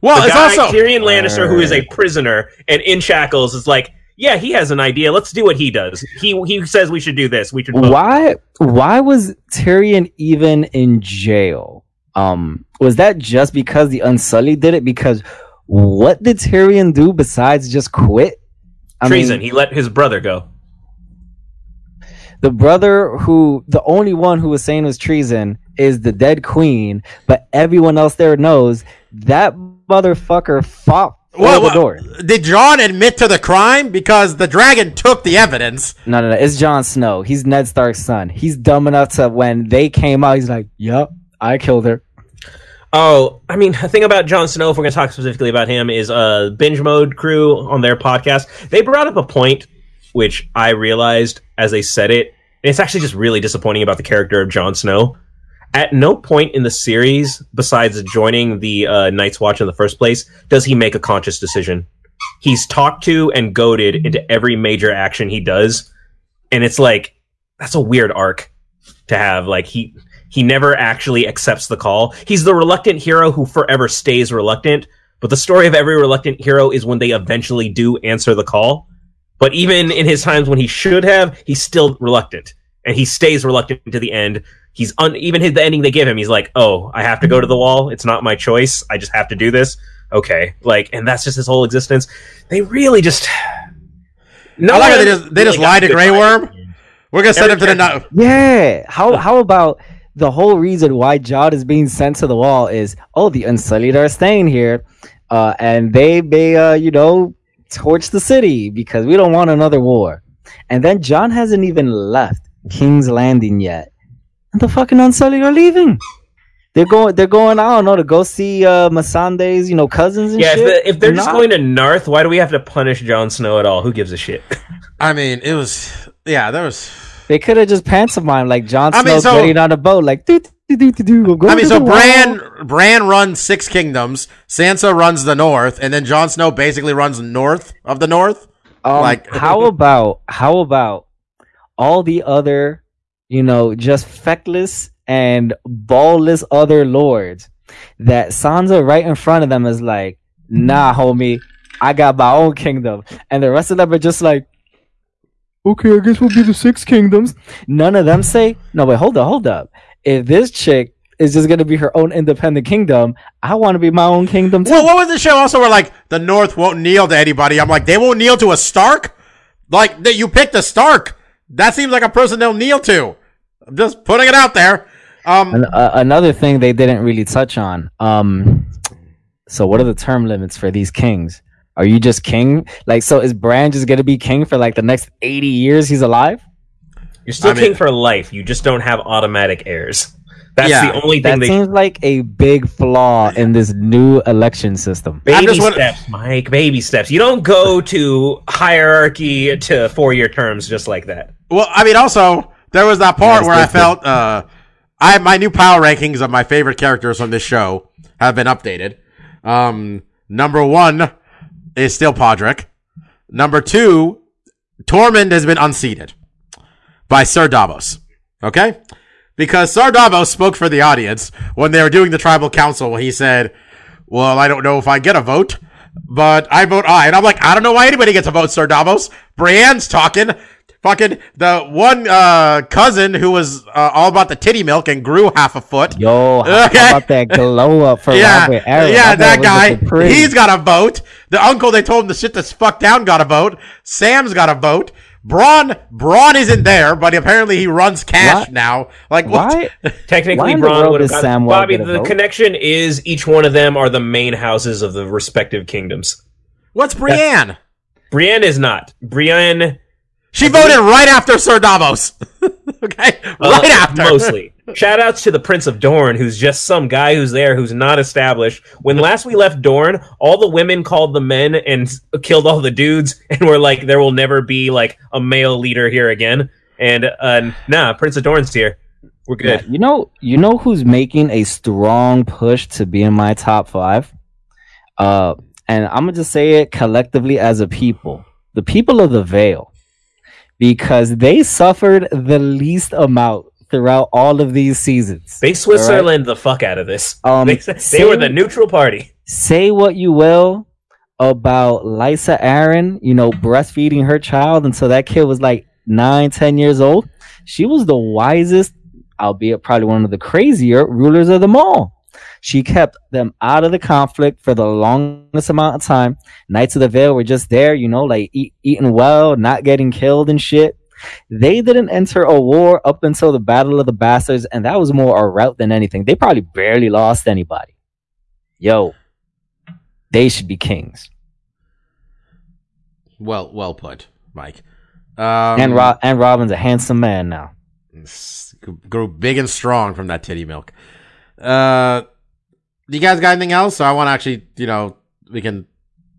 well, The it's guy, also Tyrion Lannister, who is a prisoner and in shackles, is like, yeah, he has an idea. Let's do what he does. He he says we should do this. We should vote. Why? Why was Tyrion even in jail? Um, was that just because the Unsullied did it? Because what did Tyrion do besides just quit? I mean, treason. he let his brother go. The brother who the only one who was saying was treason is the dead queen, but everyone else there knows that motherfucker fought Well, the well, door. did Jon admit to the crime because the dragon took the evidence? No, no, no. It's Jon Snow. He's Ned Stark's son. He's dumb enough to when they came out, he's like, "Yup, I killed her." Oh, I mean, the thing about Jon Snow, if we're going to talk specifically about him, is uh, Binge Mode crew on their podcast. They brought up a point which I realized as they said it. And it's actually just really disappointing about the character of Jon Snow. At no point in the series, besides joining the uh, Night's Watch in the first place, does he make a conscious decision. He's talked to and goaded into every major action he does, and it's like that's a weird arc to have. Like he he never actually accepts the call. He's the reluctant hero who forever stays reluctant. But the story of every reluctant hero is when they eventually do answer the call. But even in his times when he should have, he's still reluctant, and he stays reluctant to the end. He's un- even his, the ending they give him. He's like, "Oh, I have to go to the wall. It's not my choice. I just have to do this." Okay, like, and that's just his whole existence. They really just no I like they just they just really got lied to Grey writing. Worm. We're gonna send him to the. Every No- Yeah. How how about the whole reason why Jon is being sent to the wall is oh the Unsullied are staying here, uh, and they may uh you know torch the city because we don't want another war, and then Jon hasn't even left King's Landing yet, and the fucking Unsullied are leaving. They're going. They're going. I don't know to go see uh Missandei's, you know, cousins and Yeah, if, the, if they're just Nah. going to Naath, why do we have to punish Jon Snow at all? Who gives a shit? I mean, it was yeah, there was. They could have just pantomimed like Jon I Snow mean, so- getting on a boat, like do do I mean, so. Bran Bran runs six kingdoms. Sansa runs the north, and then Jon Snow basically runs north of the north. Um, like- how about how about all the other, you know, just feckless and ballless other lords that Sansa right in front of them is like, nah, homie, I got my own kingdom, and the rest of them are just like, okay, I guess we'll be the six kingdoms. None of them say, no, wait, hold up, hold up. If this chick is just gonna be her own independent kingdom, I want to be my own kingdom too. Well, what was the show also where like the North won't kneel to anybody? I'm like, they won't kneel to a Stark. Like that, you picked a Stark. That seems like a person they'll kneel to. I'm just putting it out there. Um, An- uh, another thing they didn't really touch on. Um, so what are the term limits for these kings? Are you just king? Like, so is Bran just gonna be king for like the next eighty years he's alive? You're still I mean- king for life. You just don't have automatic heirs. That's Yeah, the only thing That they. seems like a big flaw in this new election system. Baby just wanna- steps, Mike. Baby steps. You don't go to hierarchy to four year terms just like that. well, I mean, also there was that part Nice where I felt uh, I my new power rankings of my favorite characters from this show have been updated. Um, number one is still Podrick. Number two, Tormund has been unseated by Sir Davos. Okay? Because Sir Davos spoke for the audience when they were doing the tribal council he said, Well, I don't know if I get a vote, but I vote I. And I'm like, I don't know why anybody gets a vote, Sir Davos. Brienne's talking. Fucking the one uh, cousin who was uh, all about the titty milk and grew half a foot. Yo, how, Okay. how about that glow up for yeah, Robert Arryn? yeah, that guy. He's got a vote. The uncle they told him to sit this fuck down got a vote. Sam's got a vote. Bronn, Bronn isn't there, but apparently he runs cash Why- now. Like what? why? Why Technically, in the Bronn world would have does gotten. Samwell Bobby, the vote? connection is each one of them are the main houses of the respective kingdoms. What's Brienne? Brienne is not. Brienne She voted right after Sir Davos. okay, Uh, right after. Mostly. Shout outs to the Prince of Dorne, who's just some guy who's there who's not established. When last we left Dorne, all the women called the men and killed all the dudes, and were like, there will never be like a male leader here again. And uh, nah, Prince of Dorne's here. We're Yeah, good. you know, you know who's making a strong push to be in my top five. Uh, and I'm gonna just say it collectively as a people, the people of the Vale, because they suffered the least amount throughout all of these seasons. They Switzerland the fuck out of this. Um, they, they were the neutral party. Say what you will about Lysa Arryn, you know, breastfeeding her child until that kid was like nine, ten years old. She was the wisest, albeit probably one of the crazier rulers of them all. She kept them out of the conflict for the longest amount of time. Knights of the Vale were just there, you know, like eat, eating well, not getting killed and shit. They didn't enter a war up until the Battle of the Bastards, and that was more a rout than anything. They probably barely lost anybody. Yo, they should be kings. Well, well put, Mike. Um, and Ro- and Robin's a handsome man now. grew big and strong from that titty milk. Uh, you guys got anything else? So I want to actually, you know, we can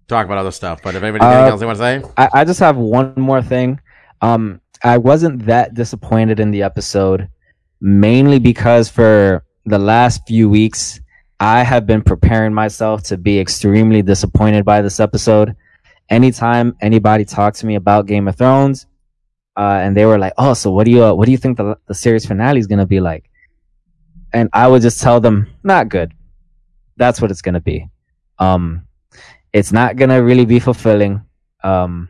talk about other stuff. But if anybody got Uh, anything else they want to say, I, I just have one more thing. Um, I wasn't that disappointed in the episode, mainly because for the last few weeks, I have been preparing myself to be extremely disappointed by this episode. Anytime anybody talked to me about Game of Thrones, uh, and they were like, "Oh, so what do you uh, what do you think the the series finale is gonna be like?" And I would just tell them, "Not good. That's what it's gonna be. Um, it's not gonna really be fulfilling. Um,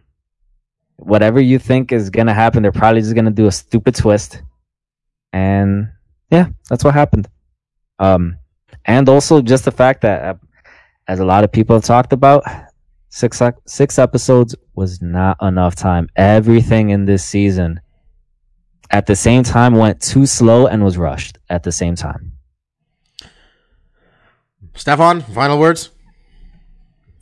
whatever you think is gonna happen, they're probably just gonna do a stupid twist, and yeah, that's what happened. Um, and also just the fact that, uh, as a lot of people have talked about, six six episodes was not enough time. Everything in this season, at the same time, went too slow and was rushed at the same time. Stefan, final words.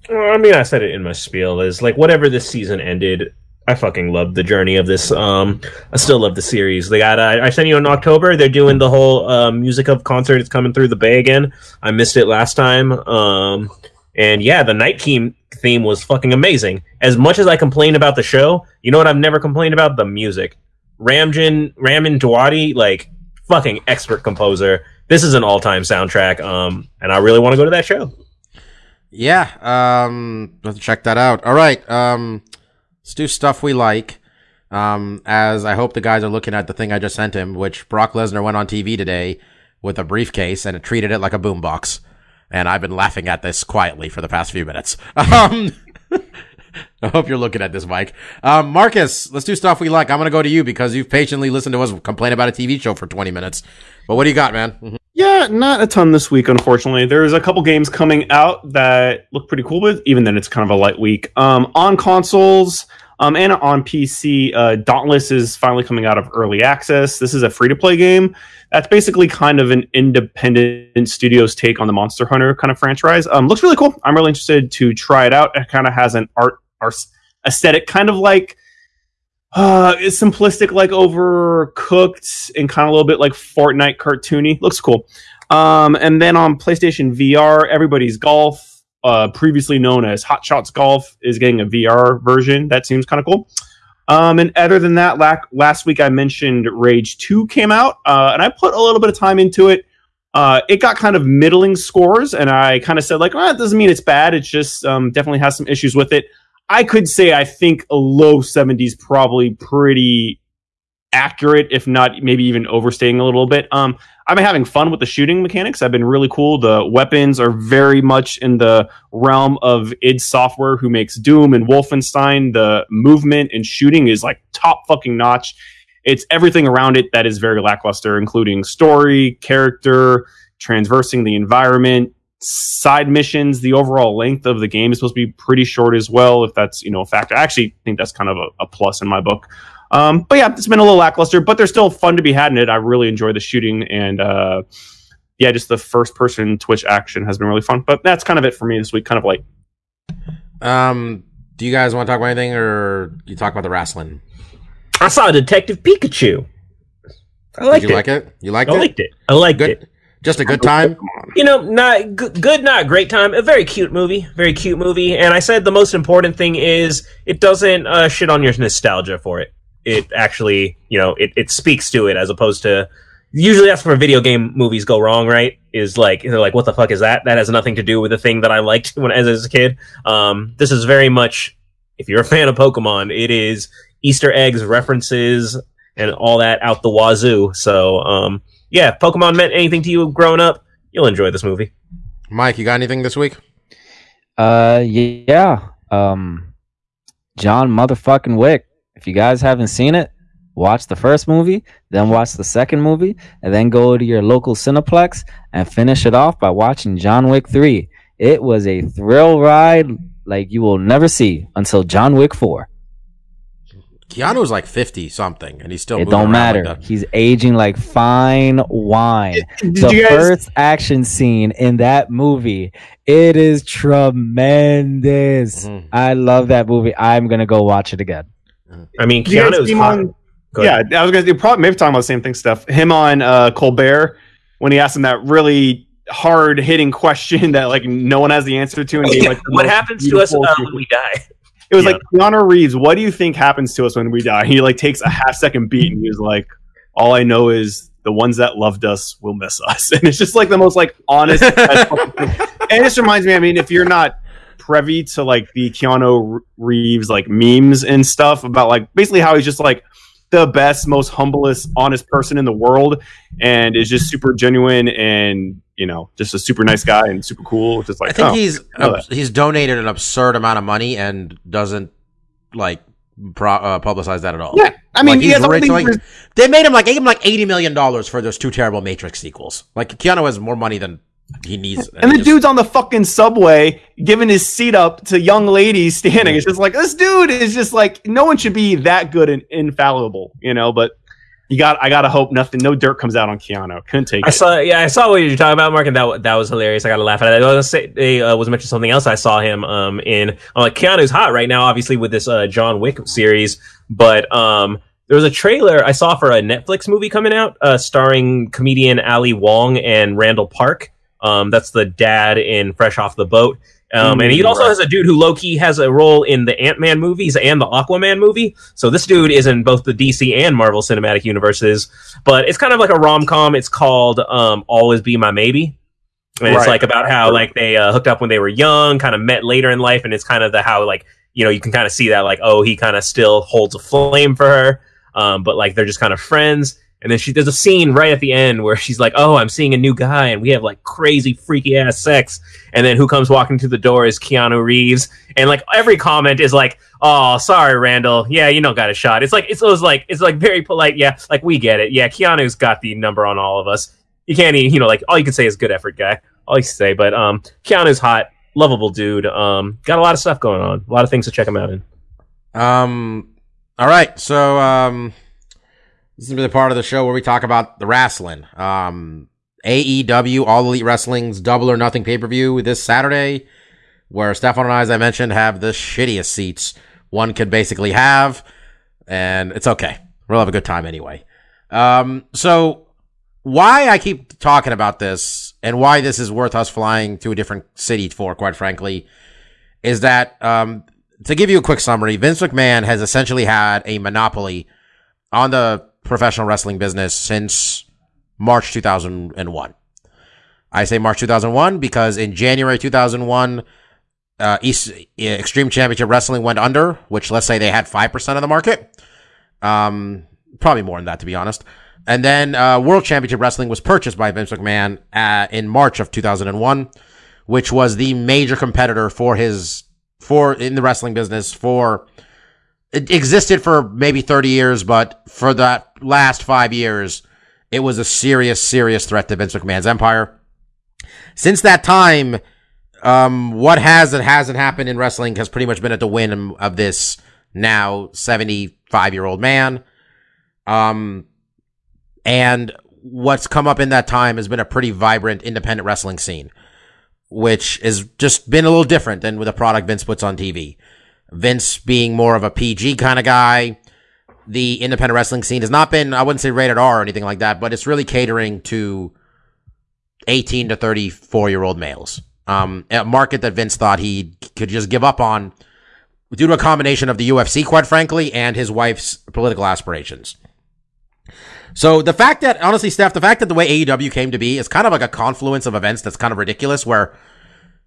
I mean, I said it in my spiel. Is like whatever this season ended. I fucking loved the journey of this. Um, I still love the series. They got. Uh, I sent you in October. They're doing the whole uh, music of concert. It's coming through the bay again. I missed it last time. Um, And yeah, the Night King theme was fucking amazing. As much as I complained about the show, you know what I've never complained about? The music. Ramjan Ramin Djawadi, like fucking expert composer. This is an all time soundtrack. Um, and I really want to go to that show. Yeah, um, let's check that out. All right, um, let's do stuff we like. Um, as I hope the guys are looking at the thing I just sent him, which Brock Lesnar went on TV today with a briefcase and it treated it like a boombox. And I've been laughing at this quietly for the past few minutes. Um, I hope you're looking at this, Mike. Um, Marcus, let's do stuff we like. I'm gonna go to you because you've patiently listened to us complain about a TV show for 20 minutes. But what do you got, man? Mhm. Yeah, not a ton this week, unfortunately. There's a couple games coming out that look pretty cool, but even then, it's kind of a light week. Um, on consoles um, and on PC, uh, Dauntless is finally coming out of early access. This is a free to play game. That's basically kind of an independent studio's take on the Monster Hunter kind of franchise. Um, looks really cool. I'm really interested to try it out. It kind of has an art, art aesthetic, kind of like uh, simplistic, like overcooked, and kind of a little bit like Fortnite cartoony. Looks cool. Um, and then on PlayStation VR, everybody's golf, uh, previously known as Hot Shots Golf, is getting a VR version. That seems kind of cool. Um, and other than that, lac- last week I mentioned Rage 2 came out, uh, and I put a little bit of time into it. Uh, it got kind of middling scores, and I kind of said, like, oh, it doesn't mean it's bad. It just um, definitely has some issues with it. I could say I think a low 70s probably pretty accurate, if not maybe even overstating a little bit. Um, I've been having fun with the shooting mechanics. I've been really cool. The weapons are very much in the realm of id Software, who makes Doom and Wolfenstein. The movement and shooting is like top fucking notch. It's everything around it that is very lackluster, including story, character, transversing the environment, side missions. The overall length of the game is supposed to be pretty short as well, if that's you know a factor. I actually think that's kind of a, a plus in my book. Um, but yeah, it's been a little lackluster, but they're still fun to be had in it. I really enjoy the shooting and uh, yeah, just the first person Twitch action has been really fun. But that's kind of it for me this week. Kind of like Um, do you guys want to talk about anything or you talk about the wrestling? I saw Detective Pikachu. I liked Did you it. like it? You liked I it? I liked it. I liked Good. it. Just a good time? You know, not good, good, not great time. A very cute movie, very cute movie. And I said the most important thing is it doesn't uh, shit on your nostalgia for it. It actually, you know, it, it speaks to it as opposed to usually that's where video game movies go wrong, right? Is like they're like, what the fuck is that? That has nothing to do with the thing that I liked when as, as a kid. Um, this is very much, if you're a fan of Pokemon, it is Easter eggs, references, and all that out the wazoo. So, um, yeah, if Pokemon meant anything to you growing up, you'll enjoy this movie. Mike, you got anything this week? Uh, yeah. Um, John motherfucking Wick. If you guys haven't seen it, watch the first movie, then watch the second movie, and then go to your local Cineplex and finish it off by watching John Wick 3. It was a thrill ride like you will never see until John Wick 4. Keanu's like 50 something and he's still It don't matter. like. He's aging like fine wine. Did the guys? first action scene in that movie, it is tremendous. Mhm. I love that movie. I'm gonna go watch it again. I mean, Did you Keanu's hot. on- yeah. I was gonna you're probably maybe talking about the same thing stuff. Him on uh, Colbert when he asked him that really hard hitting question that like no one has the answer to. And gave, like, what happens to us uh, when we die? It was Yeah. like Keanu Reeves. What do you think happens to us when we die? He like takes a half second beat and he was like, "All I know is the ones that loved us will miss us." And it's just like the most like honest. and this reminds me. I mean, if you're not privy to like the Keanu Reeves like memes and stuff about like basically how he's just like the best, most humblest, honest person in the world, and is just super genuine and you know just a super nice guy and super cool. Just like I think oh, he's I he's donated an absurd amount of money and doesn't like pro- uh, publicize that at all. yeah. I mean, Like, he he's rich, like- They made him like gave him like eighty million dollars for those two terrible Matrix sequels. Like Keanu has more money than he needs. And he the just- dude's on the fucking subway giving his seat up to young ladies standing. It's just like this dude is just like no one should be that good and infallible, you know. But you got, I gotta hope nothing, no dirt comes out on Keanu. Couldn't take I it. saw, yeah, I saw what you're talking about, Mark, and that that was hilarious. I got to laugh at it. I was say, they uh, was mentioning something else. I saw him um in. I'm like, Keanu's hot right now, obviously with this uh, John Wick series, but um. There was a trailer I saw for a Netflix movie coming out, uh, starring comedian Ali Wong and Randall Park. Um, that's the dad in Fresh Off the Boat, Um, and he also has a dude who low key has a role in the Ant Man movies and the Aquaman movie. So this dude is in both the DC and Marvel Cinematic Universes. But it's kind of like a rom com. It's called um, Always Be My Maybe. And it's Right. like about how like they uh, hooked up when they were young, kind of met later in life, and it's kind of the how like you know you can kind of see that like oh he kind of still holds a flame for her, um, but like they're just kind of friends. And then she there's a scene right at the end where she's like, "Oh, I'm seeing a new guy, and we have like crazy freaky ass sex." And then who comes walking through the door is Keanu Reeves, and like every comment is like, "Oh, sorry, Randall. Yeah, you know, got a shot." It's like it's those like it's like very polite. Yeah, like we get it. Yeah, Keanu's got the number on all of us. You can't even, you know, like all you can say is good effort, guy. All you can say, but um, Keanu's hot, lovable dude. Um, got a lot of stuff going on, a lot of things to check him out in. Um. All right. So um, this is the part of the show where we talk about the wrestling. Um, AEW All Elite Wrestling's Double or Nothing pay per view this Saturday, where Stefan and I, as I mentioned, have the shittiest seats one could basically have, and it's okay. We'll have a good time anyway. Um. So why I keep talking about this and why this is worth us flying to a different city for, quite frankly, is that um, to give you a quick summary, Vince McMahon has essentially had a monopoly on the professional wrestling business since March 2001. I say March 2001 because in January 2001, uh, East Extreme Championship Wrestling went under, which let's say they had 5% of the market. Um, probably more than that, to be honest. And then uh, World Championship Wrestling was purchased by Vince McMahon uh, in March of 2001, which was the major competitor for his for in the wrestling business for it existed for maybe 30 years, but for that last five years, it was a serious, serious threat to Vince McMahon's empire. Since that time, um, what has and hasn't happened in wrestling has pretty much been at the whim of this now 75 year old man. Um, and what's come up in that time has been a pretty vibrant independent wrestling scene, which has just been a little different than with the product Vince puts on TV. Vince being more of a PG kind of guy. The independent wrestling scene has not been, I wouldn't say rated R or anything like that, but it's really catering to 18 to 34 year old males. Um, a market that Vince thought he could just give up on due to a combination of the UFC, quite frankly, and his wife's political aspirations. So the fact that, honestly, Steph, the fact that the way AEW came to be is kind of like a confluence of events that's kind of ridiculous where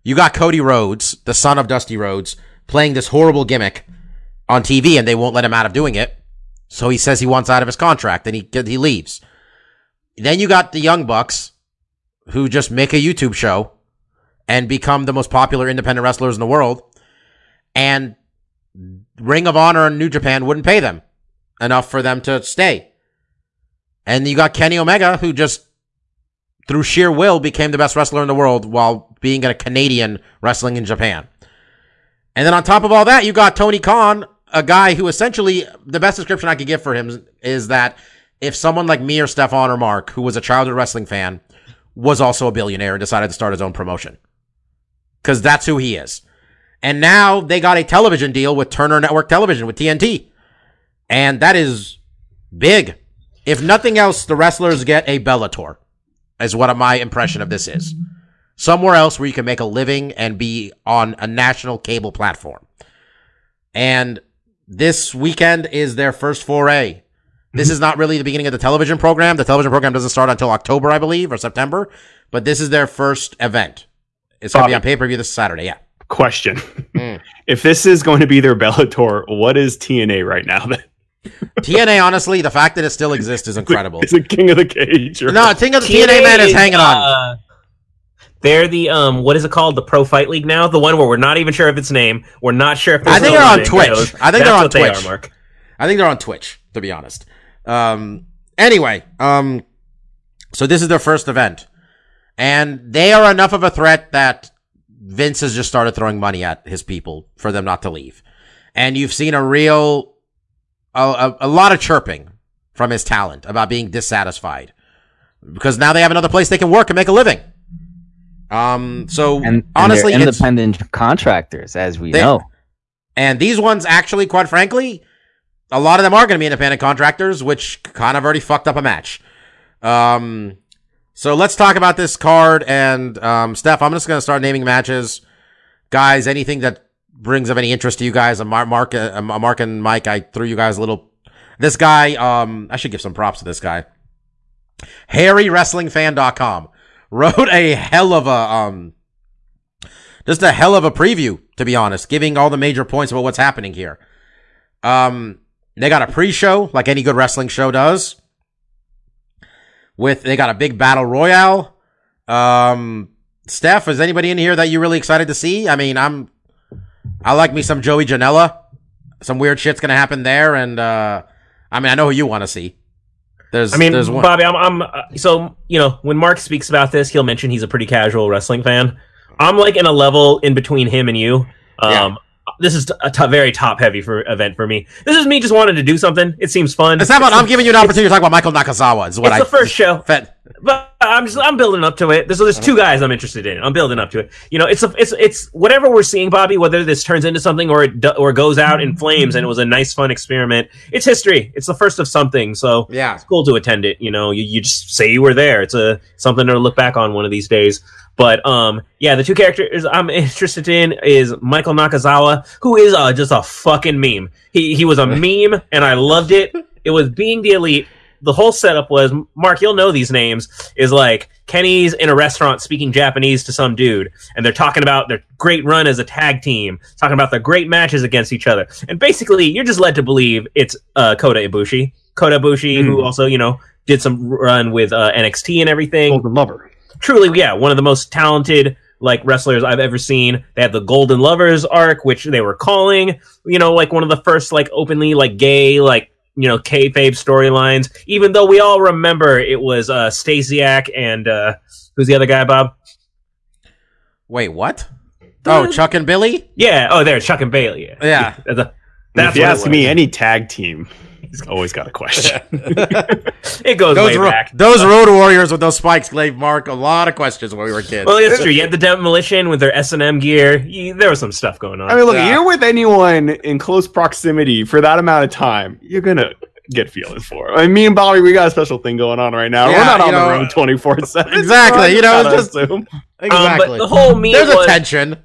you got Cody Rhodes, the son of Dusty Rhodes, playing this horrible gimmick on TV and they won't let him out of doing it. So he says he wants out of his contract and he, he leaves. Then you got the Young Bucks who just make a YouTube show and become the most popular independent wrestlers in the world. And Ring of Honor and New Japan wouldn't pay them enough for them to stay. And you got Kenny Omega, who just through sheer will became the best wrestler in the world while being a Canadian wrestling in Japan. And then on top of all that, you got Tony Khan, a guy who essentially the best description I could give for him is that if someone like me or Stefan or Mark, who was a childhood wrestling fan, was also a billionaire and decided to start his own promotion. Cause that's who he is. And now they got a television deal with Turner Network Television with TNT. And that is big. If nothing else, the wrestlers get a Bellator, is what my impression of this is. Somewhere else where you can make a living and be on a national cable platform. And this weekend is their first foray. This is not really the beginning of the television program. The television program doesn't start until October, I believe, or September. But this is their first event. It's going to be on pay per view this Saturday. Yeah. Question: Mm. If this is going to be their Bellator, what is TNA right now? Then TNA, honestly, the fact that it still exists is incredible. It's a King of the Cage? Or No, King of the TNA man is hanging on. uh, they're the um, what is it called? The Pro Fight League now, the one where we're not even sure of its name. We're not sure if I think they're on Twitch. Twitch. I think they're on what they Twitch. are, Mark. I think they're on Twitch, to be honest. Um, anyway, um, so this is their first event, and they are enough of a threat that Vince has just started throwing money at his people for them not to leave, and you've seen a real, a, a, a lot of chirping from his talent about being dissatisfied because now they have another place they can work and make a living. Um, so And, and honestly, it's- independent contractors, as we They- know. And these ones, actually, quite frankly, a lot of them are going to be independent contractors, which kind of already fucked up a match. Um, so let's talk about this card. And um, Steph, I'm just going to start naming matches, guys, anything that brings of any interest to you guys, A Mark, Mark, uh, Mark and Mike, I threw you guys a little. This guy, um, I should give some props to this guy. HarryWrestlingFan.com wrote a hell of a, um, just a hell of a preview, to be honest, giving all the major points about what's happening here. Um, they got a pre-show, like any good wrestling show does. With they got a big battle royale. Um, Steph, is anybody in here that you're really excited to see? I mean, I'm, I like me some Joey Janela. Some weird shit's gonna happen there, and uh, I mean, I know who you want to see. There's, I mean, there's one. Bobby, I'm, I'm uh, so you know when Mark speaks about this, he'll mention he's a pretty casual wrestling fan. I'm like in a level in between him and you. Um, Yeah. This is a t- very top heavy for event for me. This is me just wanting to do something. It seems fun. It's not about. I'm giving you an opportunity to talk about Michael Nakazawa. Is what It's I. the first show. Fed. But I'm just I'm building up to it. There's there's two guys I'm interested in. I'm building up to it. You know, it's a, it's it's whatever we're seeing, Bobby. Whether this turns into something or it do, or goes out in flames, and it was a nice, fun experiment. It's history. It's the first of something. So Yeah. it's cool to attend it. You know, you, you just say you were there. It's a something to look back on one of these days. But um, yeah, the two characters I'm interested in is Michael Nakazawa, who is uh, just a fucking meme. He he was a meme, and I loved it. It was being the elite. The whole setup was Mark. You'll know these names. Is like Kenny's in a restaurant speaking Japanese to some dude, and they're talking about their great run as a tag team, talking about their great matches against each other, and basically you're just led to believe it's uh, Kota Ibushi. Kota Ibushi, who also you know did some run with uh, NXT and everything Golden Lover. truly, yeah, one of the most talented like wrestlers I've ever seen. They had the Golden Lovers arc, which they were calling, you know, like one of the first like openly like gay like you know kayfabe storylines. Even though we all remember it was uh Stasiak and uh who's the other guy, Bob? Wait, what? Oh, Chuck and Billy. Yeah, oh, there, Chuck and Bailey. Yeah, Yeah. That's that's if you ask me, any tag team has always got a question. It goes Those way ro- back. those Road Warriors with those spikes gave Mark a lot of questions when we were kids. Well, it's true. You had the demolition with their S and M gear. You, there was some stuff going on. I mean, look, Yeah. you're with anyone in close proximity for that amount of time, you're gonna get feelings for. 'em. I mean, me and Bobby, we got a special thing going on right now. Yeah, We're not on know, the road 24 seven. exactly, you know, it's just- assume. exactly. Um, but the whole meme There's was a tension.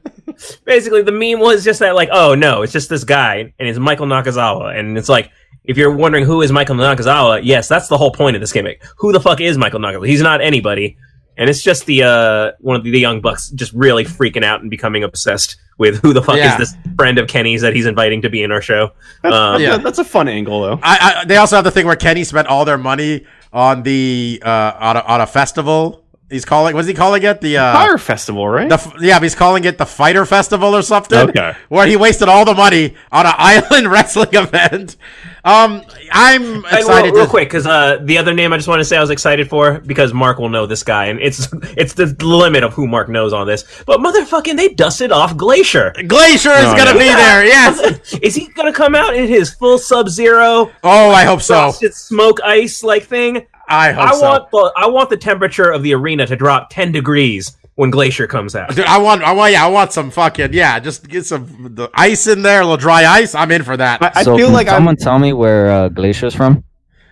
Basically the meme was just that like oh no it's just this guy and it's michael nakazawa and it's like if you're wondering who is michael nakazawa yes that's the whole point of this gimmick who the fuck is michael nakazawa he's not anybody and it's just the uh one of the, the young bucks just really freaking out and becoming obsessed with who the fuck Yeah. is this friend of kenny's that he's inviting to be in our show That's, um, Yeah. that's a fun angle, though. I, I, they also have the thing where Kenny spent all their money on the uh on a, on a festival. He's calling. What's he calling it? The uh, Fyre Festival, right? the yeah, he's calling it the Fighter Festival or something. Okay. Where he wasted all the money on an island wrestling event. Um, I'm And excited. real, real to, quick, because uh, the other name I just want to say I was excited for because Mark will know this guy, and it's it's the limit of who Mark knows on this. But motherfucking, they dusted off Glacier. Glacier is Oh, gonna yeah. be there. Yes. Is he gonna come out in his full Sub Zero Oh, I hope so. smoke ice like thing? I hope I so. want the I want the temperature of the arena to drop ten degrees when Glacier comes out. Dude, I want, I want, yeah, I want some fucking, yeah, just get some the ice in there, a little dry ice. I'm in for that. I, I so feel can like I'm. someone tell me where uh, Glacier's from?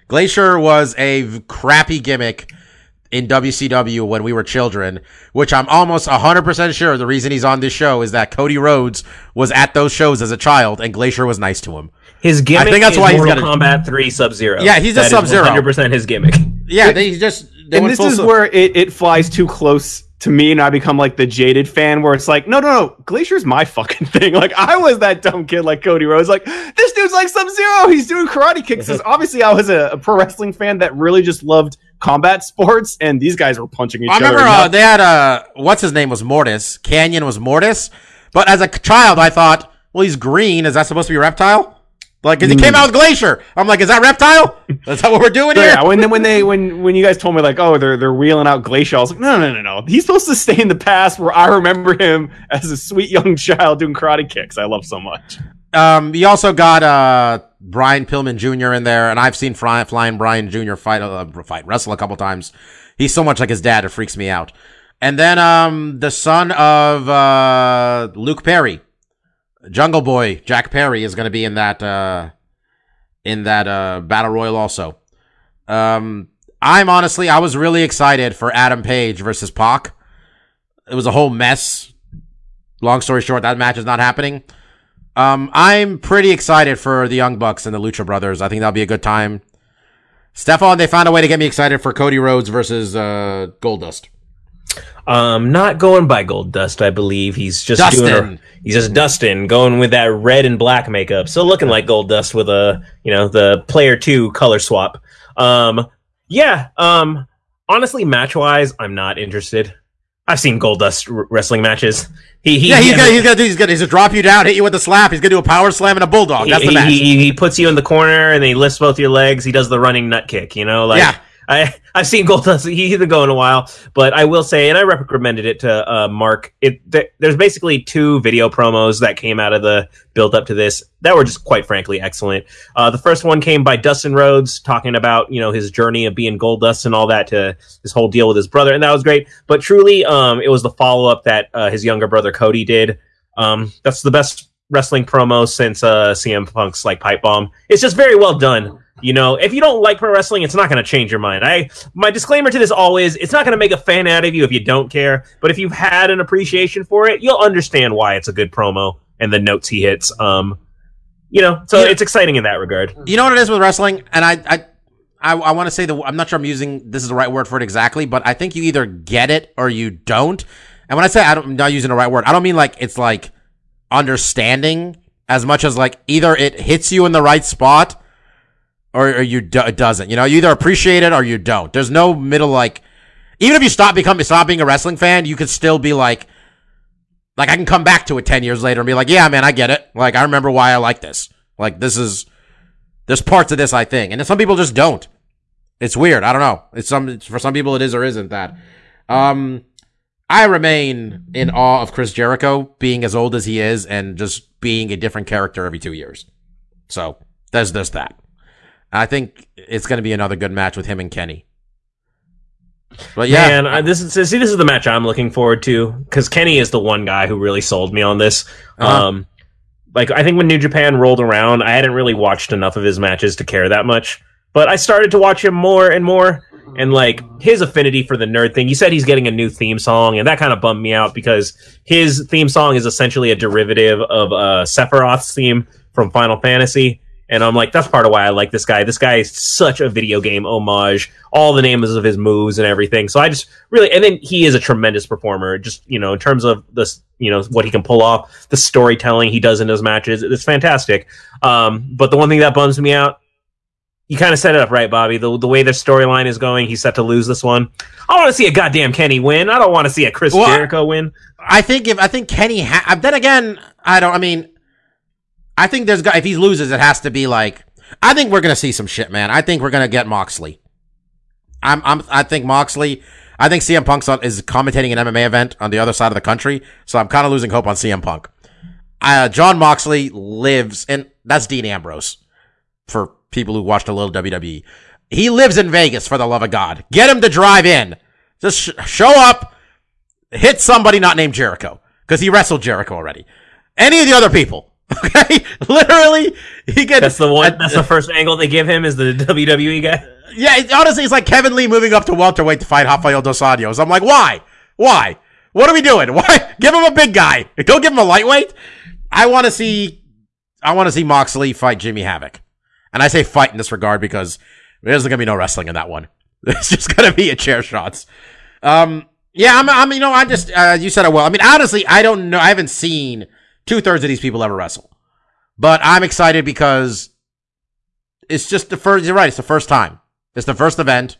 Glacier was a v- crappy gimmick in WCW when we were children, which I'm almost 100% sure the reason he's on this show is that Cody Rhodes was at those shows as a child and Glacier was nice to him. His gimmick I think that's is why he's Mortal got Kombat Three Sub Zero. Yeah, he's just Sub-Zero. Hundred percent his gimmick. Yeah, they just, they and this is su- where it, it flies too close to me, and I become like the jaded fan where it's like, no, no, no, Glacier's my fucking thing. Like, I was that dumb kid like Cody Rhodes. Like, this dude's like Sub Zero. He's doing karate kicks. 'Cause obviously, I was a, a pro wrestling fan that really just loved combat sports, and these guys were punching each other. I remember other. uh, they had uh what's his name was Mortis. Kanyon was Mortis. But as a child, I thought, well, he's green. Is that supposed to be a reptile? Like, 'cause he came out with Glacier. I'm like, is that reptile? Is that what we're doing here? yeah, when when they when when you guys told me like, oh, they're they're wheeling out Glacier, I was like, no, no, no, no. He's supposed to stay in the past where I remember him as a sweet young child doing karate kicks. I love so much. Um, you also got uh Brian Pillman Jr. in there, and I've seen Fly, Flying Brian Jr. fight uh, fight wrestle a couple times. He's so much like his dad, it freaks me out. And then um the son of uh Luke Perry, Jungle Boy Jack Perry is going to be in that uh in that uh battle royal also. Um, I'm honestly I was really excited for Adam Page versus Pac. It was a whole mess. long story short, that match is not happening. Um, I'm pretty excited for the Young Bucks and the Lucha Brothers. I think that'll be a good time. Stefan, they found a way to get me excited for Cody Rhodes versus uh, Goldust. Um, not going by Goldust, I believe. He's just Dustin. doing. A, he's just Dustin, going with that red and black makeup, still looking like Goldust with a you know the player two color swap. Um, yeah. Um, honestly, match wise, I'm not interested. I've seen Goldust r- wrestling matches. He, he Yeah, he's gonna, he's gonna do, he's gonna, he's gonna drop you down, hit you with a slap. He's gonna do a power slam and a bulldog. That's he, the match. He, he, puts you in the corner and he lifts both your legs. He does the running nut kick. You know, like Yeah. I I've seen Goldust. He hasn't go in a while, but I will say, and I recommended it to uh, Mark. It th- there's basically two video promos that came out of the build up to this that were just quite frankly excellent. Uh, the first one came by Dustin Rhodes talking about you know his journey of being Goldust and all that to his whole deal with his brother, and that was great. But truly, um, it was the follow up that uh, his younger brother Cody did. Um, that's the best wrestling promo since uh, CM Punk's like pipe bomb. It's just very well done. You know, if you don't like pro wrestling, it's not going to change your mind. I my disclaimer to this always, is it's not going to make a fan out of you if you don't care. But if you've had an appreciation for it, you'll understand why it's a good promo and the notes he hits. Um, you know, so Yeah. it's exciting in that regard. You know what it is with wrestling, and I, I, I, I want to say the. I'm not sure I'm using this is the right word for it exactly, but I think you either get it or you don't. And when I say I don't, I'm not using the right word, I don't mean like it's like understanding as much as like either it hits you in the right spot or, or you do, it doesn't. You know, you either appreciate it or you don't. There's no middle like. Even if you stop becoming stop being a wrestling fan, you could still be like, like I can come back to it ten years later and be like, yeah, man, I get it. Like I remember why I like this. Like this is there's parts of this I think, and then some people just don't. It's weird. I don't know. It's some it's, for some people it is or isn't that. Um, I remain in awe of Chris Jericho being as old as he is and just being a different character every two years. So there's this that. I think it's going to be another good match with him and Kenny. But yeah, Man, I, this is see this is the match I'm looking forward to because Kenny is the one guy who really sold me on this. Uh-huh. Um, like I think when New Japan rolled around, I hadn't really watched enough of his matches to care that much, but I started to watch him more and more. And like his affinity for the nerd thing, you said he's getting a new theme song, and that kind of bummed me out because his theme song is essentially a derivative of uh, Sephiroth's theme from Final Fantasy. And I'm like, that's part of why I like this guy. This guy is such a video game homage, all the names of his moves and everything. So I just really, and then he is a tremendous performer. Just you know, in terms of this, you know, what he can pull off, the storytelling he does in his matches, it's fantastic. Um, but the one thing that bums me out, you kind of set it up right, Bobby. The the way the storyline is going, he's set to lose this one. I want to see a goddamn Kenny win. I don't want to see a Chris Well, Jericho win. I think if I think Kenny. Ha- then again, I don't. I mean, I think there's if he loses, it has to be like. I think we're gonna see some shit, man. I think we're gonna get Moxley. I'm. I'm. I think Moxley. I think CM Punk is commentating an MMA event on the other side of the country, so I'm kind of losing hope on CM Punk. Uh, Jon Moxley lives, and that's Dean Ambrose. For people who watched a little WWE, he lives in Vegas. For the love of God, get him to drive in. Just sh- show up, hit somebody not named Jericho because he wrestled Jericho already. Any of the other people, okay? Literally, he gets That's the one. That's the first angle they give him is the WWE guy. yeah. It, honestly, it's like Kevin Lee moving up to welterweight to fight Rafael dos Anjos. I'm like, why? Why? What are we doing? Why? Give him a big guy. Don't give him a lightweight. I want to see. I want to see Moxley fight Jimmy Havoc, and I say fight in this regard because there's gonna be no wrestling in that one. It's just gonna be a chair shots. Um, yeah, I'm, I'm, you know, I just, uh, you said it well. I mean, honestly, I don't know. I haven't seen two thirds of these people ever wrestle, but I'm excited because it's just the first, you're right. It's the first time. It's the first event.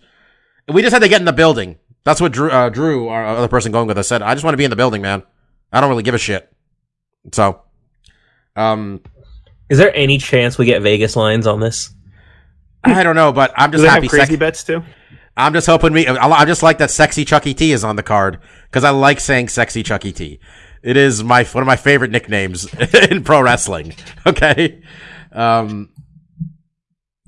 We just had to get in the building. That's what Drew, uh, Drew, our other person going with us said. I just want to be in the building, man. I don't really give a shit. So, um, Is there any chance we get Vegas lines on this? I don't know, but I'm Do just they have happy. crazy Sec- bets too? I'm just hoping we. I I just like that sexy Chuckie T is on the card because I like saying sexy Chuckie T. It is my one of my favorite nicknames in pro wrestling. Okay, um,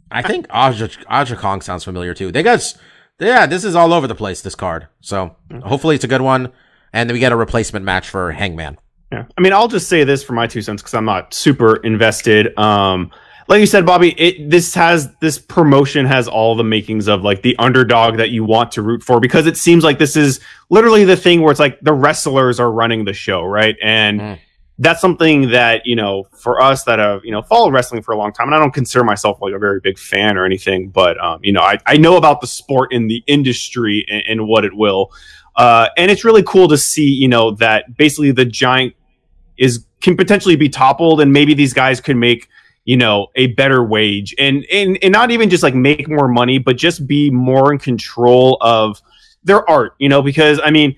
I think Aja Aja Kong sounds familiar too. They got, yeah, this is all over the place. This card, so hopefully it's a good one, and we get a replacement match for Hangman. Yeah. I mean, I'll just say this for my two cents because I'm not super invested. Um, like you said, Bobby, it this has this promotion has all the makings of like the underdog that you want to root for because it seems like this is literally the thing where it's like the wrestlers are running the show, right? And Mm. that's something that you know for us that have you know followed wrestling for a long time, and I don't consider myself like a very big fan or anything, but um, you know I I know about the sport in the industry and, and what it will, uh, and it's really cool to see you know that basically the giant is can potentially be toppled, and maybe these guys could make you know a better wage. And and and not even just like make more money but just be more in control of their art you know because i mean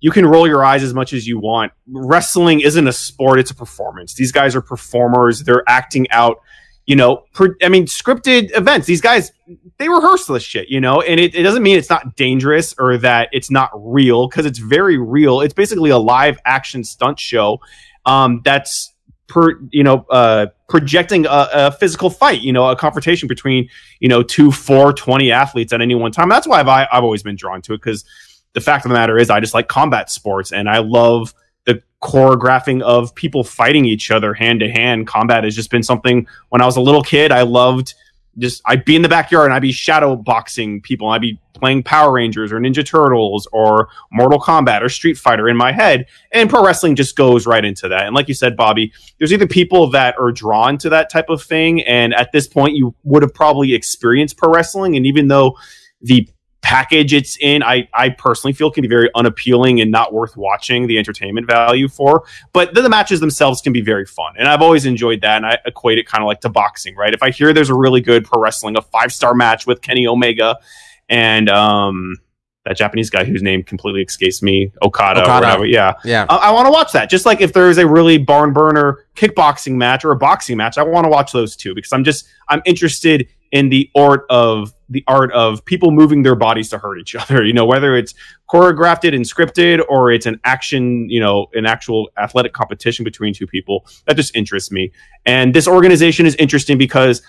you can roll your eyes as much as you want. Wrestling isn't a sport it's a performance. These guys are performers. They're acting out you know i mean scripted events. These guys they rehearse this shit you know and it, it doesn't mean it's not dangerous or that it's not real because it's very real. It's basically a live action stunt show um, that's per you know uh, projecting a, a physical fight you know a confrontation between you know two four 20 athletes at any one time. That's why i've, I've always been drawn to it because the fact of the matter is i just like combat sports and i love the choreographing of people fighting each other hand to hand. Combat has just been something when i was a little kid i loved just I'd be in the backyard and I'd be shadow boxing people. I'd be playing Power Rangers or Ninja Turtles or Mortal Kombat or Street Fighter in my head. And pro wrestling just goes right into that. And like you said, Bobby, there's either people that are drawn to that type of thing. And at this point, you would have probably experienced pro wrestling. And even though the package it's in, I, I personally feel can be very unappealing and not worth watching the entertainment value for. But then the matches themselves can be very fun. And I've always enjoyed that. And I equate it kind of like to boxing, right? If I hear there's a really good pro wrestling, a five star match with Kenny Omega and um, that Japanese guy whose name completely escapes me, Okada, Okada. or whatever. Yeah. Yeah. I, I want to watch that. Just like if there's a really barn burner kickboxing match or a boxing match, I want to watch those too because I'm just I'm interested in the art of the art of people moving their bodies to hurt each other. You know, whether it's choreographed and scripted or it's an action, you know, an actual athletic competition between two people. That just interests me. And this organization is interesting because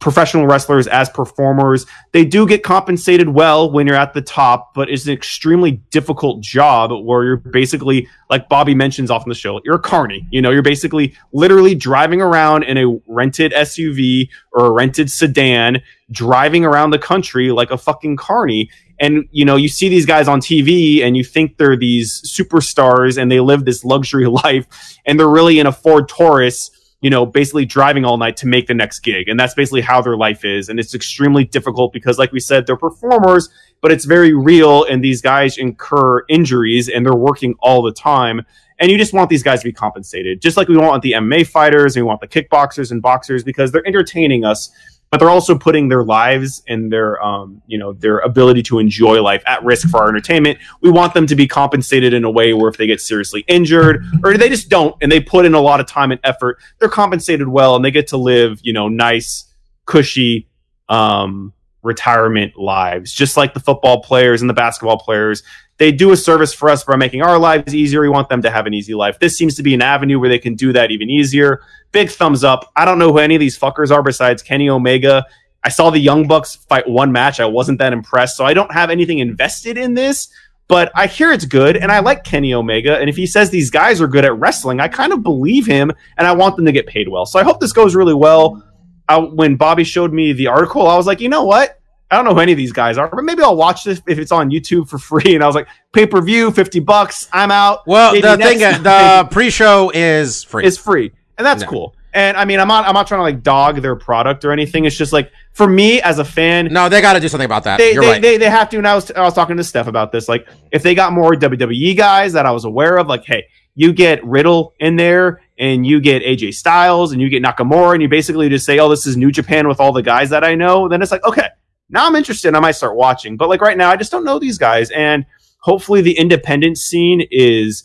professional wrestlers as performers. They do get compensated well when you're at the top but it's an extremely difficult job where you're basically like bobby mentions often the show you're a carny. You know you're basically literally driving around in a rented suv or a rented sedan driving around the country like a fucking carny. And you know you see these guys on tv and you think they're these superstars and they live this luxury life and they're really in a ford taurus you know, basically driving all night to make the next gig. And that's basically how their life is. And it's extremely difficult because, like we said, they're performers, but it's very real. And these guys incur injuries and they're working all the time. And you just want these guys to be compensated, just like we want the MMA fighters and we want the kickboxers and boxers because they're entertaining us, but they're also putting their lives and their, um, you know, their ability to enjoy life at risk for our entertainment. We want them to be compensated in a way where if they get seriously injured or they just don't and they put in a lot of time and effort, they're compensated well and they get to live, you know, nice, cushy, um, retirement lives, just like the football players and the basketball players. They do a service for us by making our lives easier. We want them to have an easy life. This seems to be an avenue where they can do that even easier. Big thumbs up. I don't know who any of these fuckers are besides Kenny Omega. I saw the Young Bucks fight one match. I wasn't that impressed, so I don't have anything invested in this. But I hear it's good, and I like Kenny Omega. And if he says these guys are good at wrestling, I kind of believe him, and I want them to get paid well. So I hope this goes really well. I, when Bobby showed me the article, I was like, you know what? I don't know who any of these guys are, but maybe I'll watch this if it's on YouTube for free. And I was like, pay per view, fifty bucks. I'm out. Well, Maybe the thing, uh, time the pre-show is free. is free, and that's No. cool. And I mean, I'm not, I'm not trying to like dog their product or anything. It's just like for me as a fan, no, they got to do something about that. they, You're they, right. they, they have to. And I was, I was talking to Steph about this. Like, if they got more WWE guys that I was aware of, like, hey, you get Riddle in there and you get AJ Styles and you get Nakamura and you basically just say, oh, this is New Japan with all the guys that I know, then it's like, okay, now I'm interested. I might start watching. But like right now, I just don't know these guys. And hopefully the independent scene is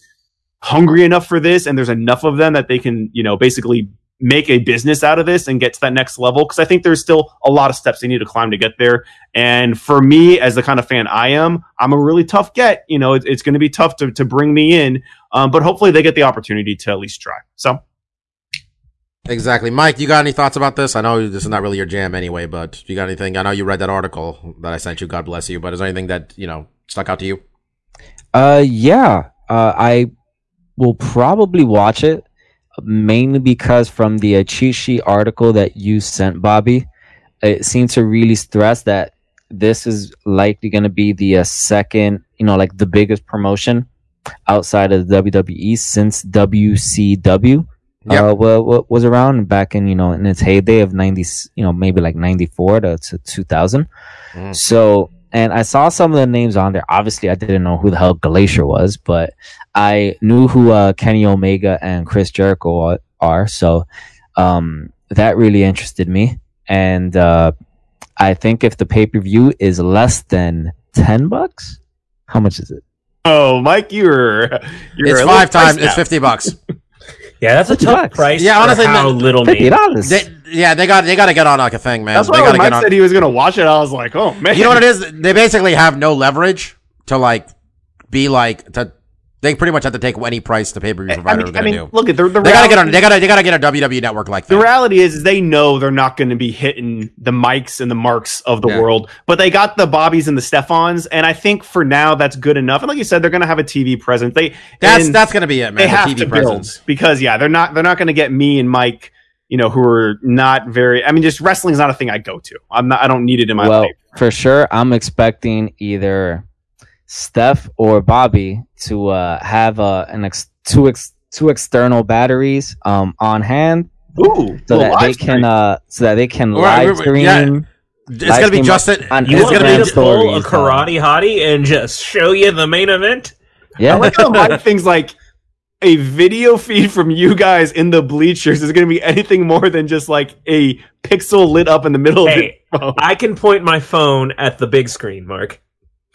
hungry enough for this and there's enough of them that they can, you know, basically make a business out of this and get to that next level because I think there's still a lot of steps they need to climb to get there. And for me, as the kind of fan I am, I'm a really tough get. You know, it, it's going to be tough to, to bring me in, um, but hopefully they get the opportunity to at least try. So Exactly. Mike, you got any thoughts about this? I know this is not really your jam anyway, but you got anything? I know you read that article that I sent you. God bless you. But is there anything that, you know, stuck out to you? Uh, yeah. Uh, I will probably watch it. mainly because from the sheet article that you sent, Bobby, it seemed to really stress that this is likely going to be the uh, second, you know, like the biggest promotion outside of the WWE since WCW Yep. uh, wa- wa- was around back in you know in its heyday of 90 you know maybe like 94 to, to 2000 Mhm. so and i saw some of the names on there obviously i didn't know who the hell glacier was but i knew who uh, kenny omega and chris jericho are, are so um, that really interested me and uh, i think if the pay-per-view is less than 10 bucks how much is it Oh, Mike, you're you're It's five times. It's fifty bucks. Yeah, that's a Fifty tough bucks. price. Yeah, for honestly, how man, little $50 yeah, they got they got to get on like a thing, man. That's they why got when to Mike get on. said he was going to watch it, I was like, oh man. You know what it is? They basically have no leverage to like be like to. They pretty much have to take any price the pay per view I provider mean, is I going to mean do. look at the, the They gotta get on. They gotta. They gotta get a WWE network like The reality is, is they know they're not going to be hitting the mics and the marks of the Yeah. world, but they got the Bobbies and the Stefans, and I think for now that's good enough. And like you said, they're going to have a TV presence. They That's that's going to be it, man. they the have TV to presence. build because yeah, they're not they're not going to get me and Mike, you know, who are not very. I mean, just wrestling's not a thing I go to. I'm not. I don't need it in my well, life. for sure, I'm expecting either Steph or Bobby to uh, have uh, an ex- two ex- two external batteries um, on hand Ooh, so that they live can uh, so that they can Right, live right, right, yeah. stream. It's live going to be stream Justin. on You It's want gonna me be to pull a stories, karate hottie and just show you the main event? Yeah, I like how Mike things like a video feed from you guys in the bleachers is going to be anything more than just like a pixel lit up in the middle Hey, of the phone. I can point my phone at the big screen, Mark.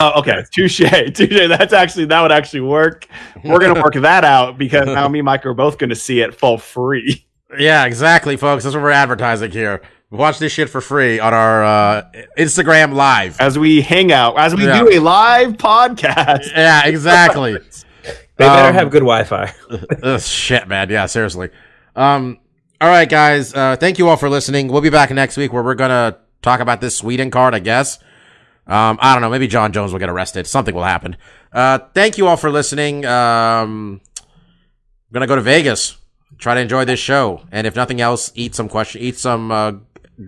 Oh, okay. Touche. Touche. That's actually, that would actually work. We're going to work that out because now me and Mike are both going to see it for free. Yeah, exactly, folks. That's what we're advertising here. Watch this shit for free on our uh, Instagram live. As we hang out, as we Yeah. do a live podcast. Yeah, exactly. They better Um, have good Wi-Fi. Ugh, shit, man. Yeah, seriously. Um, all right, guys. Uh, thank you all for listening. We'll be back next week where we're gonna talk about this Sweden card, I guess. Um, I don't know. Maybe Jon Jones will get arrested. Something will happen. Uh, thank you all for listening. Um, I'm gonna go to Vegas. Try to enjoy this show, and if nothing else, eat some question, eat some uh,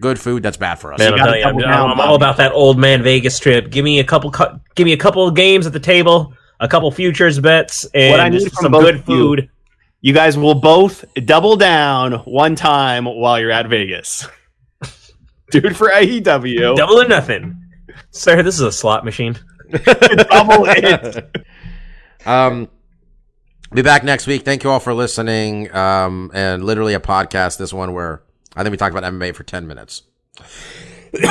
good food that's bad for us. Man, I'm, you, I'm, I'm all about that old man Vegas trip. Give me a couple, cu- give me a couple of games at the table, a couple futures bets, and What I need some good of you- food. You guys will both double down one time while you're at Vegas. Dude for AEW. Double or nothing, sir. This is a slot machine. double it. Um, be back next week. Thank you all for listening. Um, and literally a podcast. This one where I think we talked about MMA for ten minutes.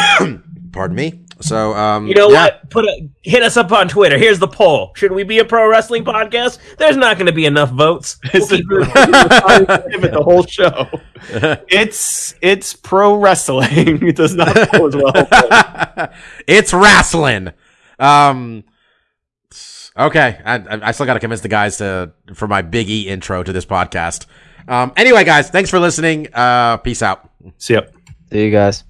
Pardon me. So, um, You know yeah. what? Put a hit us up on Twitter. Here's the poll: Should we be a pro wrestling podcast? There's not going to be enough votes. We'll This keep- pivot the whole show. It's it's pro wrestling. It does not go as well. it's wrestling. Um, okay, I, I I still got to convince the guys to for my Big E intro to this podcast. Um, anyway, guys, thanks for listening. Uh, peace out. See ya. see you guys.